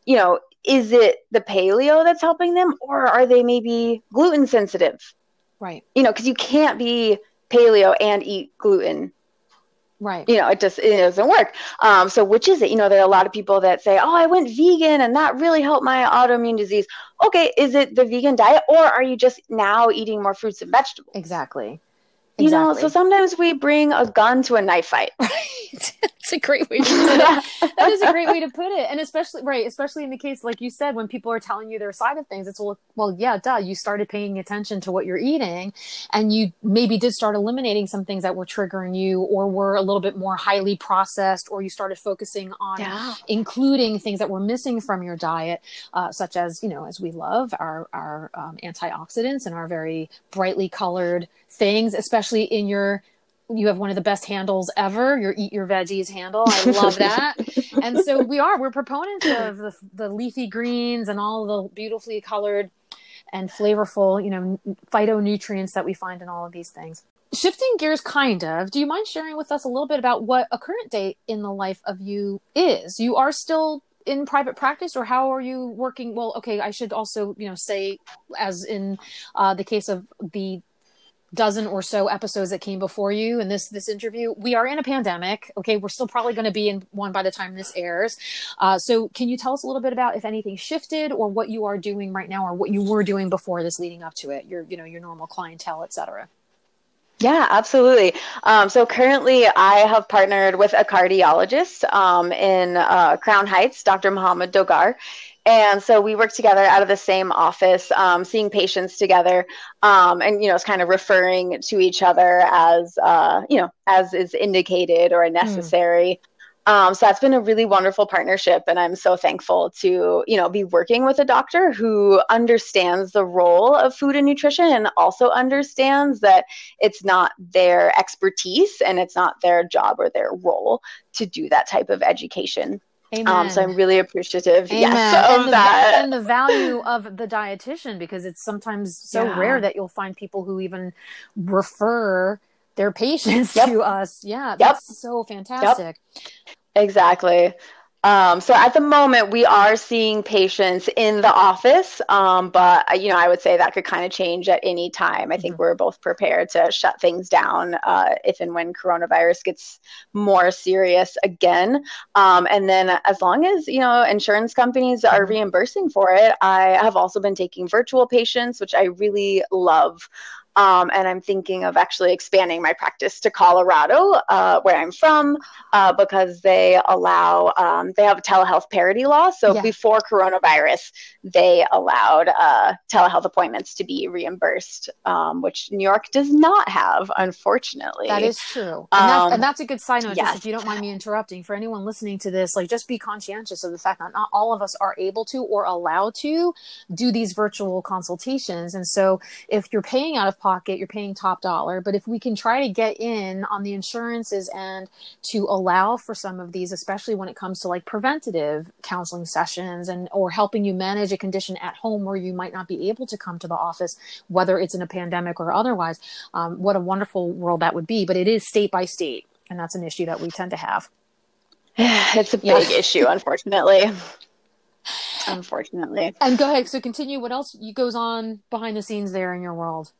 you know, is it the paleo that's helping them, or are they maybe gluten sensitive? Right. You know, because you can't be paleo and eat gluten right. you know it just it doesn't work. Um, so which is it? You know there are a lot of people that say oh i went vegan and that really helped my autoimmune disease. Okay is it the vegan diet or are you just now eating more fruits and vegetables? Exactly you exactly. know so sometimes we bring a gun to a knife fight *laughs* That's a great way to put it. that is a great way to put it. And especially right, especially in the case like you said, when people are telling you their side of things, it's well, well, yeah, duh. You started paying attention to what you're eating, and you maybe did start eliminating some things that were triggering you, or were a little bit more highly processed, or you started focusing on yeah. including things that were missing from your diet, uh, such as you know, as we love our our um, antioxidants and our very brightly colored things, especially in your you have one of the best handles ever your eat your veggies handle. I love *laughs* that. And so we are we're proponents of the, the leafy greens and all the beautifully colored and flavorful you know phytonutrients that we find in all of these things. Shifting gears kind of do you mind sharing with us a little bit about what a current day in the life of you is? You are still in private practice or how are you working? Well okay i should also you know say as in uh, the case of the dozen or so episodes that came before you in this this interview we are in a pandemic okay we're still probably going to be in one by the time this airs uh, so can you tell us a little bit about if anything shifted or what you are doing right now or what you were doing before this leading up to it your you know your normal clientele etc yeah, absolutely. Um, so currently, I have partnered with a cardiologist um, in uh, Crown Heights, Dr. Mohammed Dogar, and so we work together out of the same office, um, seeing patients together, um, and you know, it's kind of referring to each other as uh, you know, as is indicated or hmm. necessary. Mm. Um, so that's been a really wonderful partnership, and I'm so thankful to you know be working with a doctor who understands the role of food and nutrition, and also understands that it's not their expertise and it's not their job or their role to do that type of education. Amen. Um, so I'm really appreciative, Amen. yes, of and the, that. And the value of the dietitian because it's sometimes so yeah. rare that you'll find people who even refer their patients yep. to us. Yeah, that's so fantastic. Yep. Exactly. Um, so at the moment, we are seeing patients in the office, um, but uh, you know, I would say that could kind of change at any time. I think mm-hmm. we're both prepared to shut things down uh, if and when coronavirus gets more serious again. Um, and then, as long as you know, insurance companies are mm-hmm. reimbursing for it, I have also been taking virtual patients, which I really love. Um, and I'm thinking of actually expanding my practice to Colorado, uh, where I'm from, uh, because they allow, um, they have a telehealth parity law. So yeah. before coronavirus, they allowed uh, telehealth appointments to be reimbursed, um, which New York does not have, unfortunately. That is true. And, that, and um, that's a good side note, yes. just if you don't mind me interrupting, for anyone listening to this, like just be conscientious of the fact that not all of us are able to or allowed to do these virtual consultations. And so if you're paying out of pocket, pocket, you're paying top dollar. But if we can try to get in on the insurances and to allow for some of these, especially when it comes to like preventative counseling sessions and or helping you manage a condition at home where you might not be able to come to the office, whether it's in a pandemic or otherwise, um, what a wonderful world that would be. But it is state by state, and that's an issue that we tend to have. *sighs* It's a big issue, unfortunately unfortunately. And go ahead. So continue. What else goes on behind the scenes there in your world?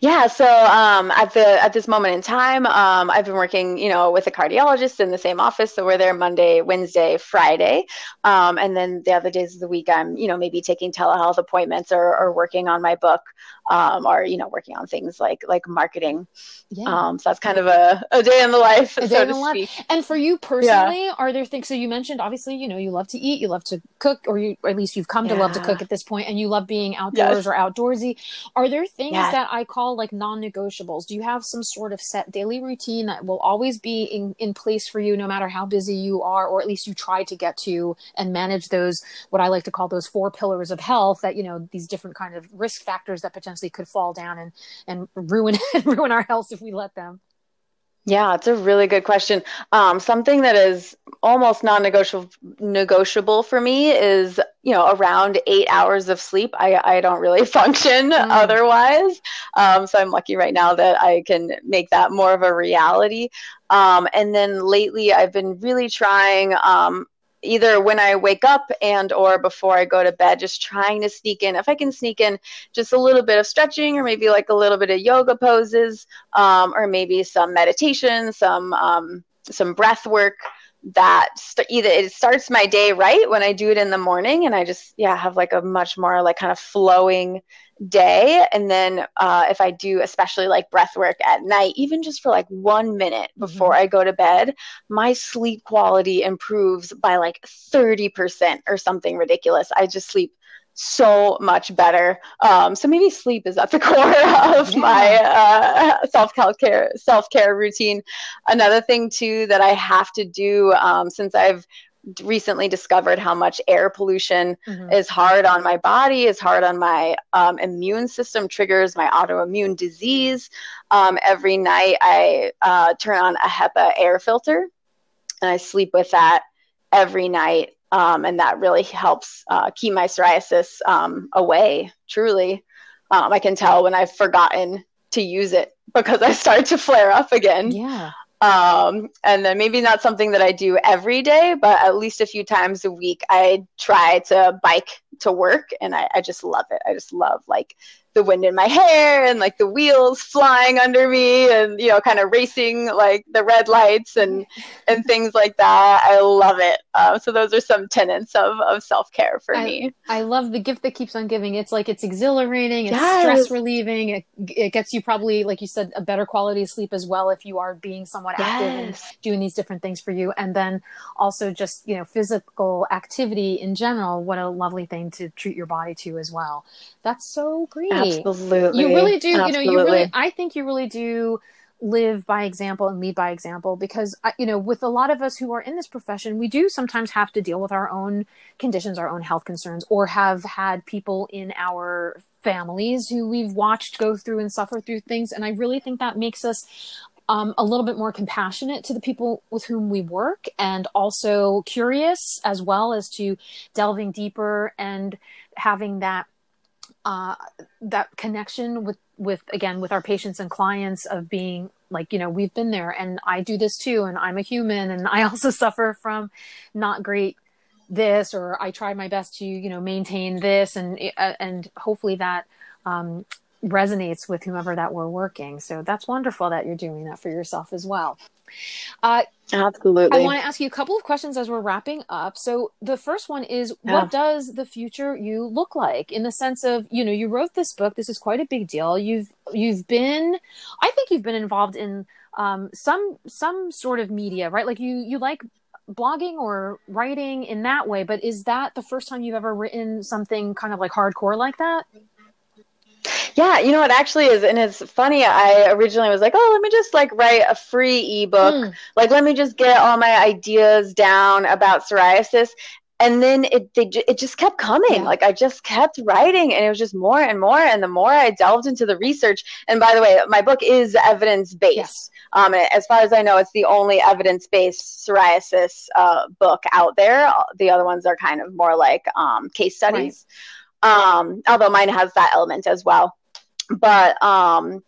Yeah, so um, at the at this moment in time, um, I've been working, you know, with a cardiologist in the same office. So we're there Monday, Wednesday, Friday, um, and then the other days of the week, I'm, you know, maybe taking telehealth appointments or, or working on my book, um, or you know, working on things like like marketing. Yeah. Um, so that's kind of a, a day in the life, a so to speak. Life. And for you personally, yeah. are there things? So you mentioned obviously, you know, you love to eat, you love to cook, or you or at least you've come yeah. to love to cook at this point, and you love being outdoors yes. or outdoorsy. Are there things that I call like non-negotiables? Do you have some sort of set daily routine that will always be in, in place for you no matter how busy you are, or at least you try to get to and manage those what I like to call those four pillars of health that, you know, these different kind of risk factors that potentially could fall down and and ruin *laughs* ruin our health if we let them? Yeah, it's a really good question. Um, something that is almost non-negotiable negotiable for me is, you know, around eight hours of sleep. I, I don't really *laughs* function mm. otherwise. Um, so I'm lucky right now that I can make that more of a reality. Um, and then lately, I've been really trying. Um, either when I wake up and or before I go to bed, just trying to sneak in. If I can sneak in just a little bit of stretching or maybe like a little bit of yoga poses um, or maybe some meditation, some um, some breath work that st- either it starts my day right when I do it in the morning and I just yeah have like a much more like kind of flowing day and then uh, if i do especially like breath work at night even just for like one minute mm-hmm. before mm-hmm. i go to bed my sleep quality improves by like 30% or something ridiculous i just sleep so much better. Um, so maybe sleep is at the *laughs* core of yeah. my uh, self care self care routine. Another thing too that I have to do um, since I've recently discovered how much air pollution mm-hmm. is hard on my body, is hard on my um, immune system, triggers my autoimmune disease. Um, every night I uh, turn on a HEPA air filter and I sleep with that every night. Um, and that really helps uh, keep my psoriasis um, away, truly. Um, I can tell when I've forgotten to use it because I start to flare up again. Yeah. Um, and then maybe not something that I do every day, but at least a few times a week, I try to bike to work and I, I just love it. I just love like the wind in my hair and like the wheels flying under me and you know kind of racing like the red lights and and things like that i love it uh, so those are some tenets of, of self-care for I, me i love the gift that keeps on giving it's like it's exhilarating it's yes. stress relieving it, it gets you probably like you said a better quality of sleep as well if you are being somewhat yes. active and doing these different things for you and then also just you know physical activity in general what a lovely thing to treat your body to as well that's so great Absolutely. You really do. Absolutely. You know, you really, I think you really do live by example and lead by example because you know with a lot of us who are in this profession we do sometimes have to deal with our own conditions our own health concerns or have had people in our families who we've watched go through and suffer through things. And i really think that makes us um, a little bit more compassionate to the people with whom we work and also curious as well as to delving deeper and having that uh, that connection with with again with our patients and clients of being like you know we've been there and i do this too and i'm a human and i also *laughs* suffer from not great this or i try my best to you know maintain this and uh, and hopefully that um, resonates with whomever that we're working so that's wonderful that you're doing that for yourself as well uh, Absolutely. I want to ask you a couple of questions as we're wrapping up. So the first one is yeah. what does the future you look like in the sense of, you know, you wrote this book, this is quite a big deal. You've you've been I think you've been involved in um, some some sort of media, right? Like you you like blogging or writing in that way, but is that the first time you've ever written something kind of like hardcore like that? Yeah, you know what actually is, and it's funny. I originally was like, oh, let me just like write a free ebook. Mm. Like, let me just get all my ideas down about psoriasis. And then it they, it just kept coming. Yeah. Like I just kept writing, and it was just more and more. And the more I delved into the research, and by the way, my book is evidence based. Yes. Um, as far as I know, it's the only evidence based psoriasis uh, book out there. The other ones are kind of more like um, case studies. Right. Um, although mine has that element as well but um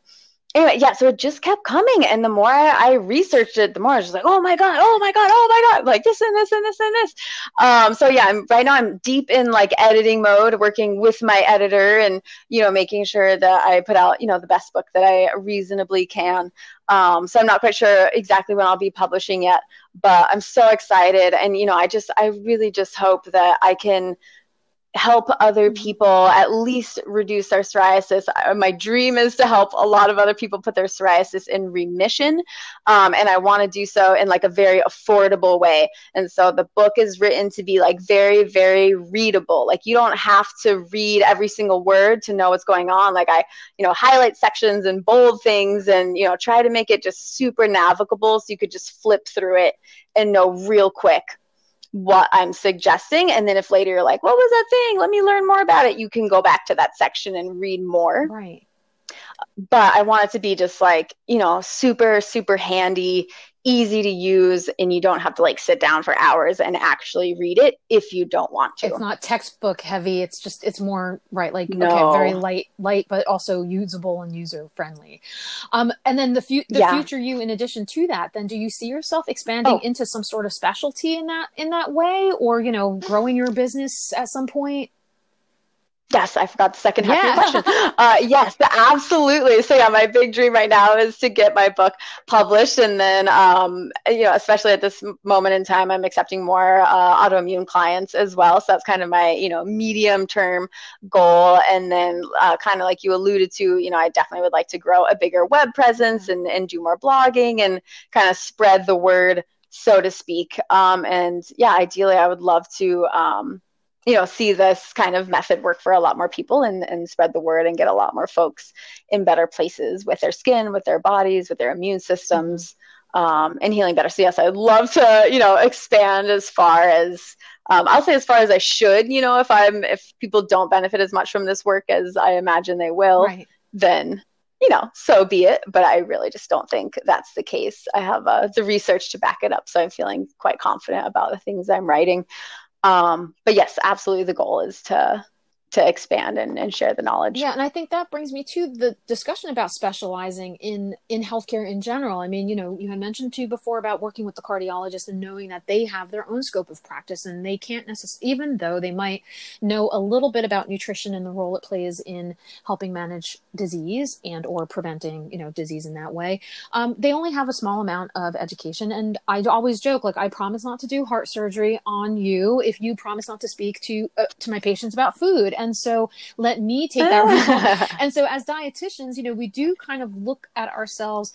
anyway, yeah, so it just kept coming. And the more I, I, researched it, the more I was just like, oh my God, oh my God, oh my God, like this and this and this and this. Um, so yeah, I'm right now I'm deep in like editing mode, working with my editor and, you know, making sure that I put out, you know, the best book that I reasonably can. Um, so I'm not quite sure exactly when I'll be publishing yet, but I'm so excited. And, you know, I just, I really just hope that I can, help other mm-hmm. people at least reduce their psoriasis. My dream is to help a lot of other people put their psoriasis in remission. Um, and I want to do so in like a very affordable way. And so the book is written to be like very, very readable. Like you don't have to read every single word to know what's going on. Like I, you know, highlight sections and bold things and, you know, try to make it just super navigable so you could just flip through it and know real quick what I'm suggesting. And then if later you're like, what was that thing? Let me learn more about it. You can go back to that section and read more. Right. But I want it to be just like, you know, super, super handy, easy to use and you don't have to like sit down for hours and actually read it if you don't want to. It's not textbook heavy. It's just it's more right like no. okay, very light light but also usable and user friendly. Um and then the fu- the yeah. future you in addition to that then do you see yourself expanding oh. into some sort of specialty in that in that way or you know growing your business at some point? Yes, I forgot the second half yeah. of your question. Uh, yes, absolutely. So yeah, my big dream right now is to get my book published, and then um, you know, especially at this moment in time, I'm accepting more uh, autoimmune clients as well. So that's kind of my you know medium term goal, and then uh, kind of like you alluded to, you know, I definitely would like to grow a bigger web presence and and do more blogging and kind of spread the word, so to speak. Um, and yeah, ideally, I would love to. Um, you know see this kind of method work for a lot more people and, and spread the word and get a lot more folks in better places with their skin with their bodies with their immune systems um, and healing better. So yes i'd love to you know expand as far as um, i'll say as far as i should you know if i'm if people don't benefit as much from this work as i imagine they will right. then you know so be it. But i really just don't think that's the case. I have uh, the research to back it up. So i'm feeling quite confident about the things i'm writing um, but yes, absolutely, the goal is to to expand and, and share the knowledge. Yeah, and I think that brings me to the discussion about specializing in in healthcare in general. I mean, you know, you had mentioned too before about working with the cardiologist and knowing that they have their own scope of practice and they can't necessarily, even though they might know a little bit about nutrition and the role it plays in helping manage disease and or preventing, you know, disease in that way. Um, they only have a small amount of education, and I always joke like, I promise not to do heart surgery on you if you promise not to speak to uh, to my patients about food and so let me take that ah. role. *laughs* and so as dietitians, you know, we do kind of look at ourselves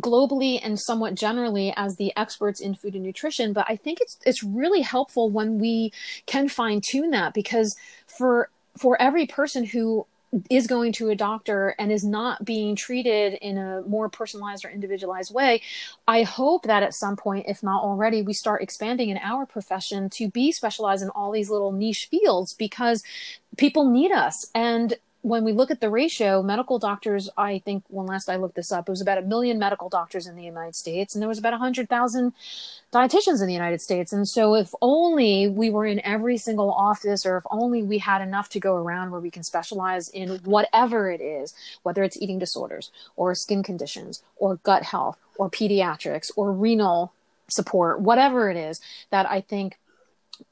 globally and somewhat generally as the experts in food and nutrition but i think it's it's really helpful when we can fine tune that because for for every person who is going to a doctor and is not being treated in a more personalized or individualized way, I hope that at some point, if not already, we start expanding in our profession to be specialized in all these little niche fields because people need us. And when we look at the ratio, medical doctors, I think when last I looked this up, it was about a million medical doctors in the United States, and there was about 100,000 dietitians in the United States. And so, if only we were in every single office, or if only we had enough to go around where we can specialize in whatever it is, whether it's eating disorders, or skin conditions, or gut health, or pediatrics, or renal support, whatever it is, that I think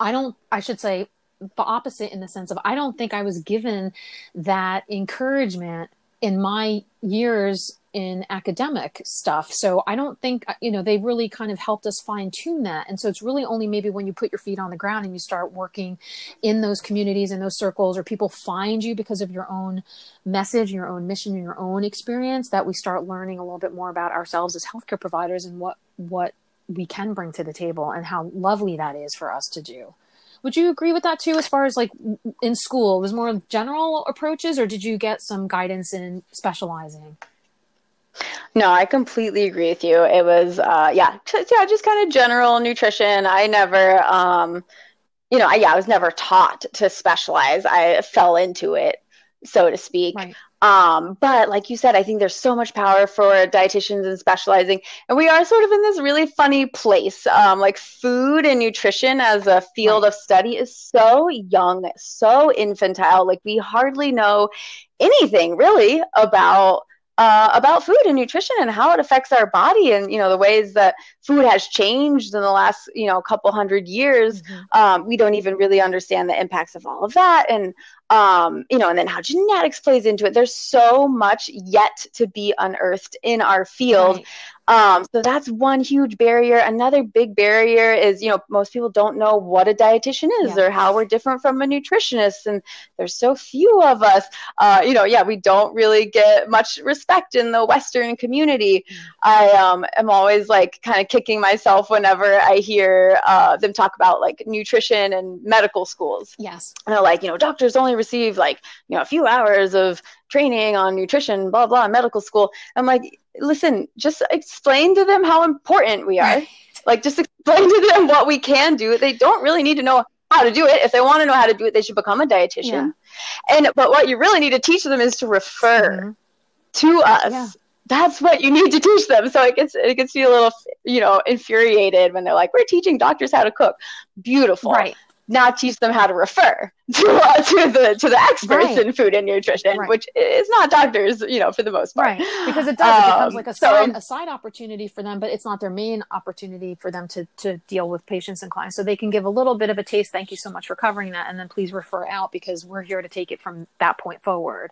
I don't, I should say, the opposite in the sense of I don't think I was given that encouragement in my years in academic stuff. So I don't think, uh, you know, they really kind of helped us fine tune that. And so it's really only maybe when you put your feet on the ground and you start working in those communities, in those circles, or people find you because of your own message, your own mission, your own experience, that we start learning a little bit more about ourselves as healthcare providers and what, what we can bring to the table and how lovely that is for us to do. Would you agree with that too, as far as like in school, it was more general approaches, or did you get some guidance in specializing? No, I completely agree with you. It was, uh, yeah, just, yeah, just kind of general nutrition. I never, um, you know, I, yeah, I was never taught to specialize. I fell into it, so to speak. Right. Um, but like you said, I think there's so much power for dietitians and specializing. And we are sort of in this really funny place. Um, like food and nutrition as a field of study is so young, so infantile. Like we hardly know anything really about uh, about food and nutrition and how it affects our body and you know the ways that food has changed in the last you know couple hundred years mm-hmm. um, we don't even really understand the impacts of all of that and um, you know and then how genetics plays into it there's so much yet to be unearthed in our field. Um, so that's one huge barrier. Another big barrier is, you know, most people don't know what a dietitian is yeah. or how we're different from a nutritionist. And there's so few of us. Uh, you know, yeah, we don't really get much respect in the Western community. Mm. I um, am always like kind of kicking myself whenever I hear uh, them talk about like nutrition and medical schools. Yes. And they're like, you know, doctors only receive like, you know, a few hours of training on nutrition, blah, blah, medical school. I'm like, listen, just explain to them how important we are. like, just explain to them what we can do. They don't really need to know how to do it. If they want to know how to do it, they should become a dietitian. Yeah. And but what you really need to teach them is to refer mm-hmm. to us. Yeah. That's what you need to teach them. So it gets it gets you a little, you know, infuriated when they're like, "We're teaching doctors how to cook." Beautiful. Right now teach them how to refer *laughs* to, uh, to the to the experts right. in food and nutrition, right. which is not doctors, you know, for the most part. Right, because it does. Um, it becomes like a so, side a side opportunity for them, but it's not their main opportunity for them to to deal with patients and clients. So they can give a little bit of a taste. Thank you so much for covering that, and then please refer out because we're here to take it from that point forward.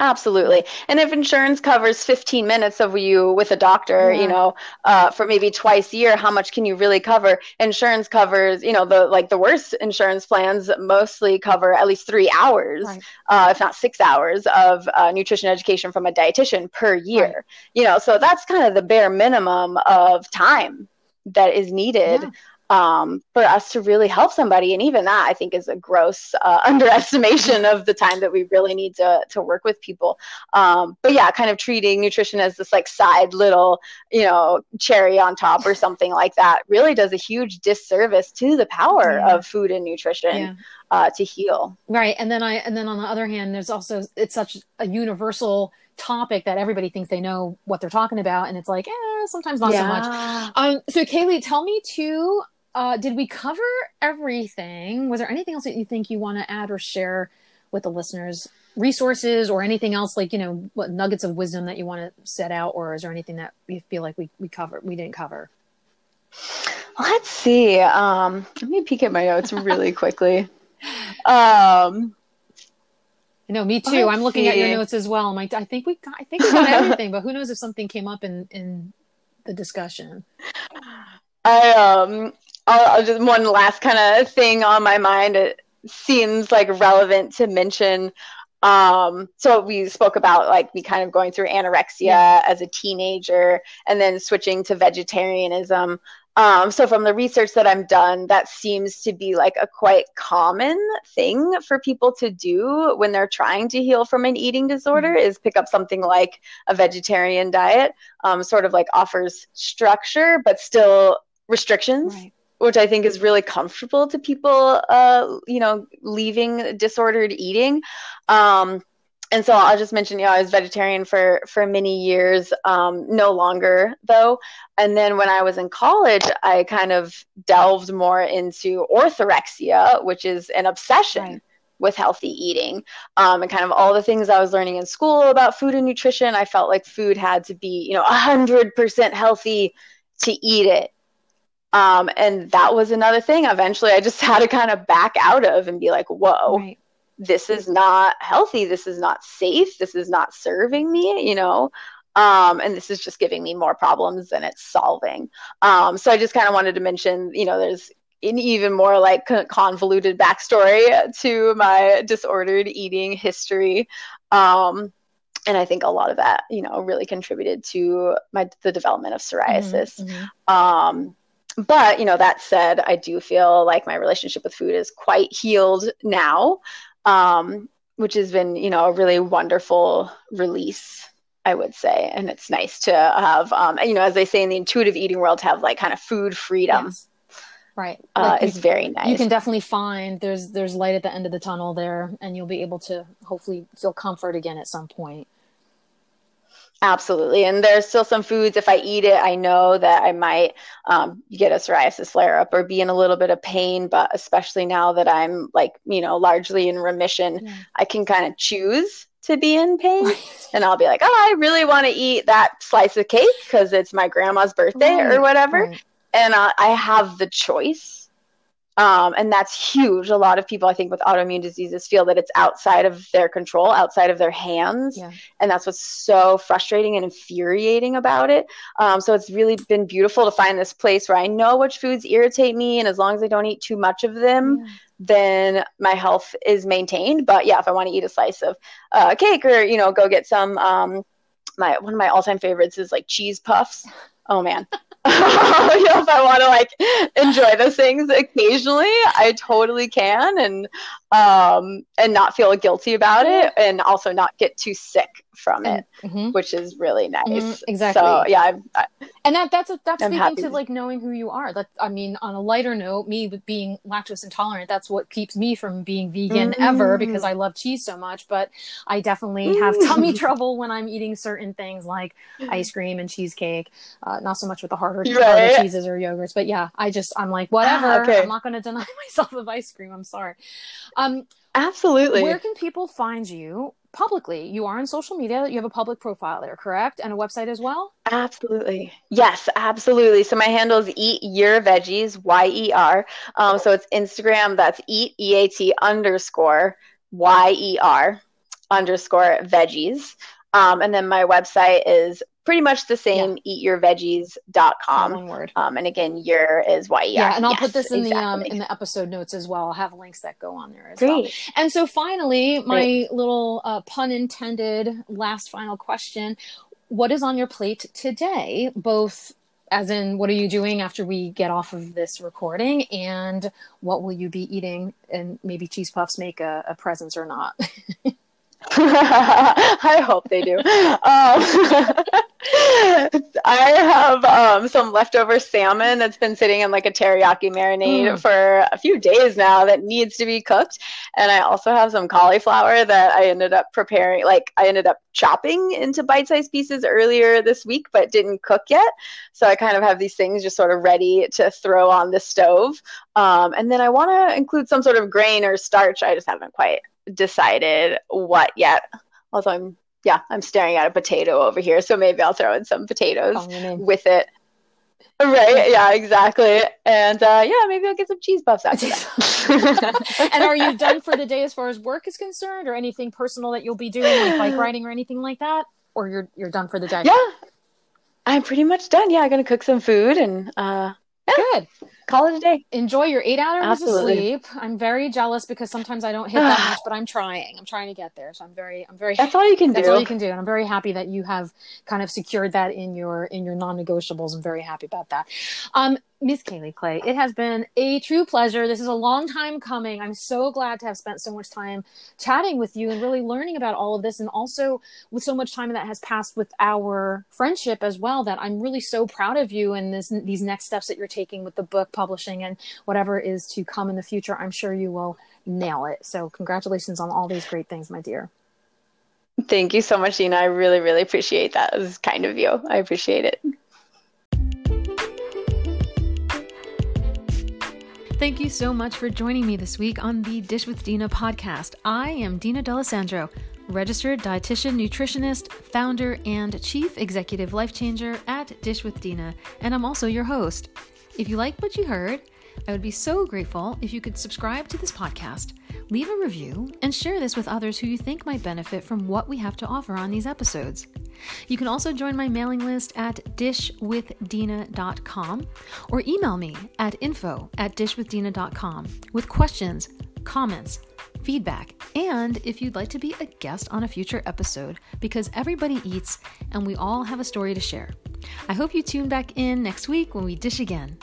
Absolutely. And if insurance covers 15 minutes of you with a doctor, yeah. you know, uh, for maybe twice a year, how much can you really cover? Insurance covers, you know, the like the worst insurance plans mostly cover at least three hours, right. uh, if not six hours of uh, nutrition education from a dietitian per year. Right. You know, so that's kind of the bare minimum of time that is needed yeah um, for us to really help somebody. And even that, I think, is a gross uh, *laughs* underestimation of the time that we really need to, to work with people. Um, but yeah, kind of treating nutrition as this like side little, you know, cherry on top or something like that really does a huge disservice to the power yeah. of food and nutrition. Yeah. Uh, to heal right and then i and then on the other hand there's also it's such a universal topic that everybody thinks they know what they're talking about and it's like eh, sometimes not yeah. so much um, so Caylee tell me too uh, did we cover everything? Was there anything else that you think you want to add or share with the listeners? Resources or anything else like you know what nuggets of wisdom that you want to set out, or is there anything that you feel like we we covered we didn't cover? Let's see. Um, let me peek at my notes really *laughs* quickly. Um, no, me too. I'm looking see. at your notes as well. I'm like, I think we, got, I think we got *laughs* everything, but who knows if something came up in in the discussion. I um I'll, I'll just one last kind of thing on my mind. It seems like relevant to mention. Um, so we spoke about like me kind of going through anorexia yeah. as a teenager and then switching to vegetarianism. Um, so from the research that I'm done, that seems to be like a quite common thing for people to do when they're trying to heal from an eating disorder mm-hmm. is pick up something like a vegetarian diet, um, sort of like offers structure, but still restrictions. Right which I think is really comfortable to people, uh, you know, leaving disordered eating. Um, and so I'll just mention, you know, I was vegetarian for for many years, um, no longer though. And then when I was in college, I kind of delved more into orthorexia, which is an obsession. Right. With healthy eating um, and kind of all the things I was learning in school about food and nutrition, I felt like food had to be, you know, 100% healthy to eat it. Um, and that was another thing. Eventually, I just *laughs* had to kind of back out of and be like, whoa, right this is not healthy this is not safe this is not serving me you know um, and this is just giving me more problems than it's solving um, so i just kind of wanted to mention you know there's an even more like convoluted backstory to my disordered eating history um, and i think a lot of that you know really contributed to my the development of psoriasis mm-hmm. mm-hmm. um, but you know that said i do feel like my relationship with food is quite healed now um, which has been, you know, a really wonderful release, I would say. And it's nice to have, um, you know, as they say in the intuitive eating world, to have like kind of food freedom. Yes. Right. Uh, like very nice. You can definitely find there's there's light at the end of the tunnel there, and you'll be able to hopefully feel comfort again at some point. Absolutely. And there's still some foods, if I eat it, I know that I might um, get a psoriasis flare up or be in a little bit of pain. But especially now that I'm like, you know, largely in remission, yeah. I can kind of choose to be in pain. And I'll be like, oh, I really want to eat that slice of cake because it's my grandma's birthday right. or whatever. Right. And uh, I have the choice um, and that's huge. A lot of people, I think, with autoimmune diseases feel that it's outside of their control, outside of their hands. Yeah. And that's what's so frustrating and infuriating about it. Um, so it's really been beautiful to find this place where I know which foods irritate me. And as long as I don't eat too much of them, yeah. then my health is maintained. But yeah, if I want to eat a slice of uh, cake or, you know, go get some, um, my one of my all time favorites is like cheese puffs. Oh man. you know, if I want to like enjoy those things occasionally, I totally can, and um, and not feel guilty about it, and also not get too sick from it, mm-hmm. which is really nice. Mm, exactly. So yeah, I, I, and that that's a, that's I'm speaking to like knowing who you are. That I mean, on a lighter note, me being lactose intolerant, that's what keeps me from being vegan mm-hmm. ever because I love cheese so much. But I definitely have tummy *laughs* trouble when I'm eating certain things like ice cream and cheesecake. Uh, not so much with the harder, right. harder cheeses or yogurts, but yeah, I just I'm like whatever. okay. I'm not going *laughs* to deny myself of ice cream. I'm sorry. Um, Absolutely. Where can people find you publicly? You are on social media. You have a public profile there, correct? And a website as well? Absolutely. Yes, absolutely. So my handle is Eat Your Veggies, Y E R. Um, so it's Instagram. That's Eat E A T underscore Y E R underscore veggies. Um, and then my website is pretty much the same yeah. eatyerveggies.com one word. Um, and again your is y yeah and i'll yes, put this in exactly. the um in the episode notes as well. I'll have links that go on there as Great. well and so finally my Great. little uh, pun intended last final question. What is on your plate today? Both as in what are you doing after we get off of this recording? And what will you be eating? And maybe cheese puffs make a, a presence or not *laughs* *laughs* I hope they do. Um, *laughs* I have um, some leftover salmon that's been sitting in like a teriyaki marinade mm. for a few days now that needs to be cooked. And I also have some cauliflower that I ended up preparing, like, I ended up chopping into bite sized pieces earlier this week, but didn't cook yet. So I kind of have these things just sort of ready to throw on the stove. Um, and then I want to include some sort of grain or starch. I just haven't quite decided what yet. Although I'm yeah, I'm staring at a potato over here, so maybe I'll throw in some potatoes oh, with it. Right? Yeah, exactly. And uh, yeah, maybe I'll get some cheese puffs after that. *laughs* and are you done for the day as far as work is concerned, or anything personal that you'll be doing, like bike *sighs* riding or anything like that? Or you're you're done for the day? Yeah, I'm pretty much done. Yeah, I'm gonna cook some food and uh, yeah, Good. Call it a day. Enjoy your eight hours Absolutely. of sleep. I'm very jealous because sometimes I don't hit that much, but I'm trying. I'm trying to get there. So I'm very, I'm very. That's all you can that's do. That's all you can do, and I'm very happy that you have kind of secured that in your in your non-negotiables. I'm very happy about that. Um, Miss Caylee Clay, it has been a true pleasure. This is a long time coming. I'm so glad to have spent so much time chatting with you and really learning about all of this, and also with so much time that has passed with our friendship as well. That I'm really so proud of you and this these next steps that you're taking with the book publishing and whatever is to come in the future. I'm sure you will nail it. So, congratulations on all these great things, my dear. Thank you so much, Dina. I really, really appreciate that. It was kind of you. I appreciate it. Thank you so much for joining me this week on the Dish with Dina podcast. I am Dina D'Alessandro, registered dietitian, nutritionist, founder, and chief executive life changer at Dish with Dina, and I'm also your host. If you like what you heard, I would be so grateful if you could subscribe to this podcast, leave a review, and share this with others who you think might benefit from what we have to offer on these episodes. You can also join my mailing list at dishwithdina.com or email me at info at dishwithdina.com with questions, comments, feedback, and if you'd like to be a guest on a future episode, because everybody eats and we all have a story to share. I hope you tune back in next week when we dish again.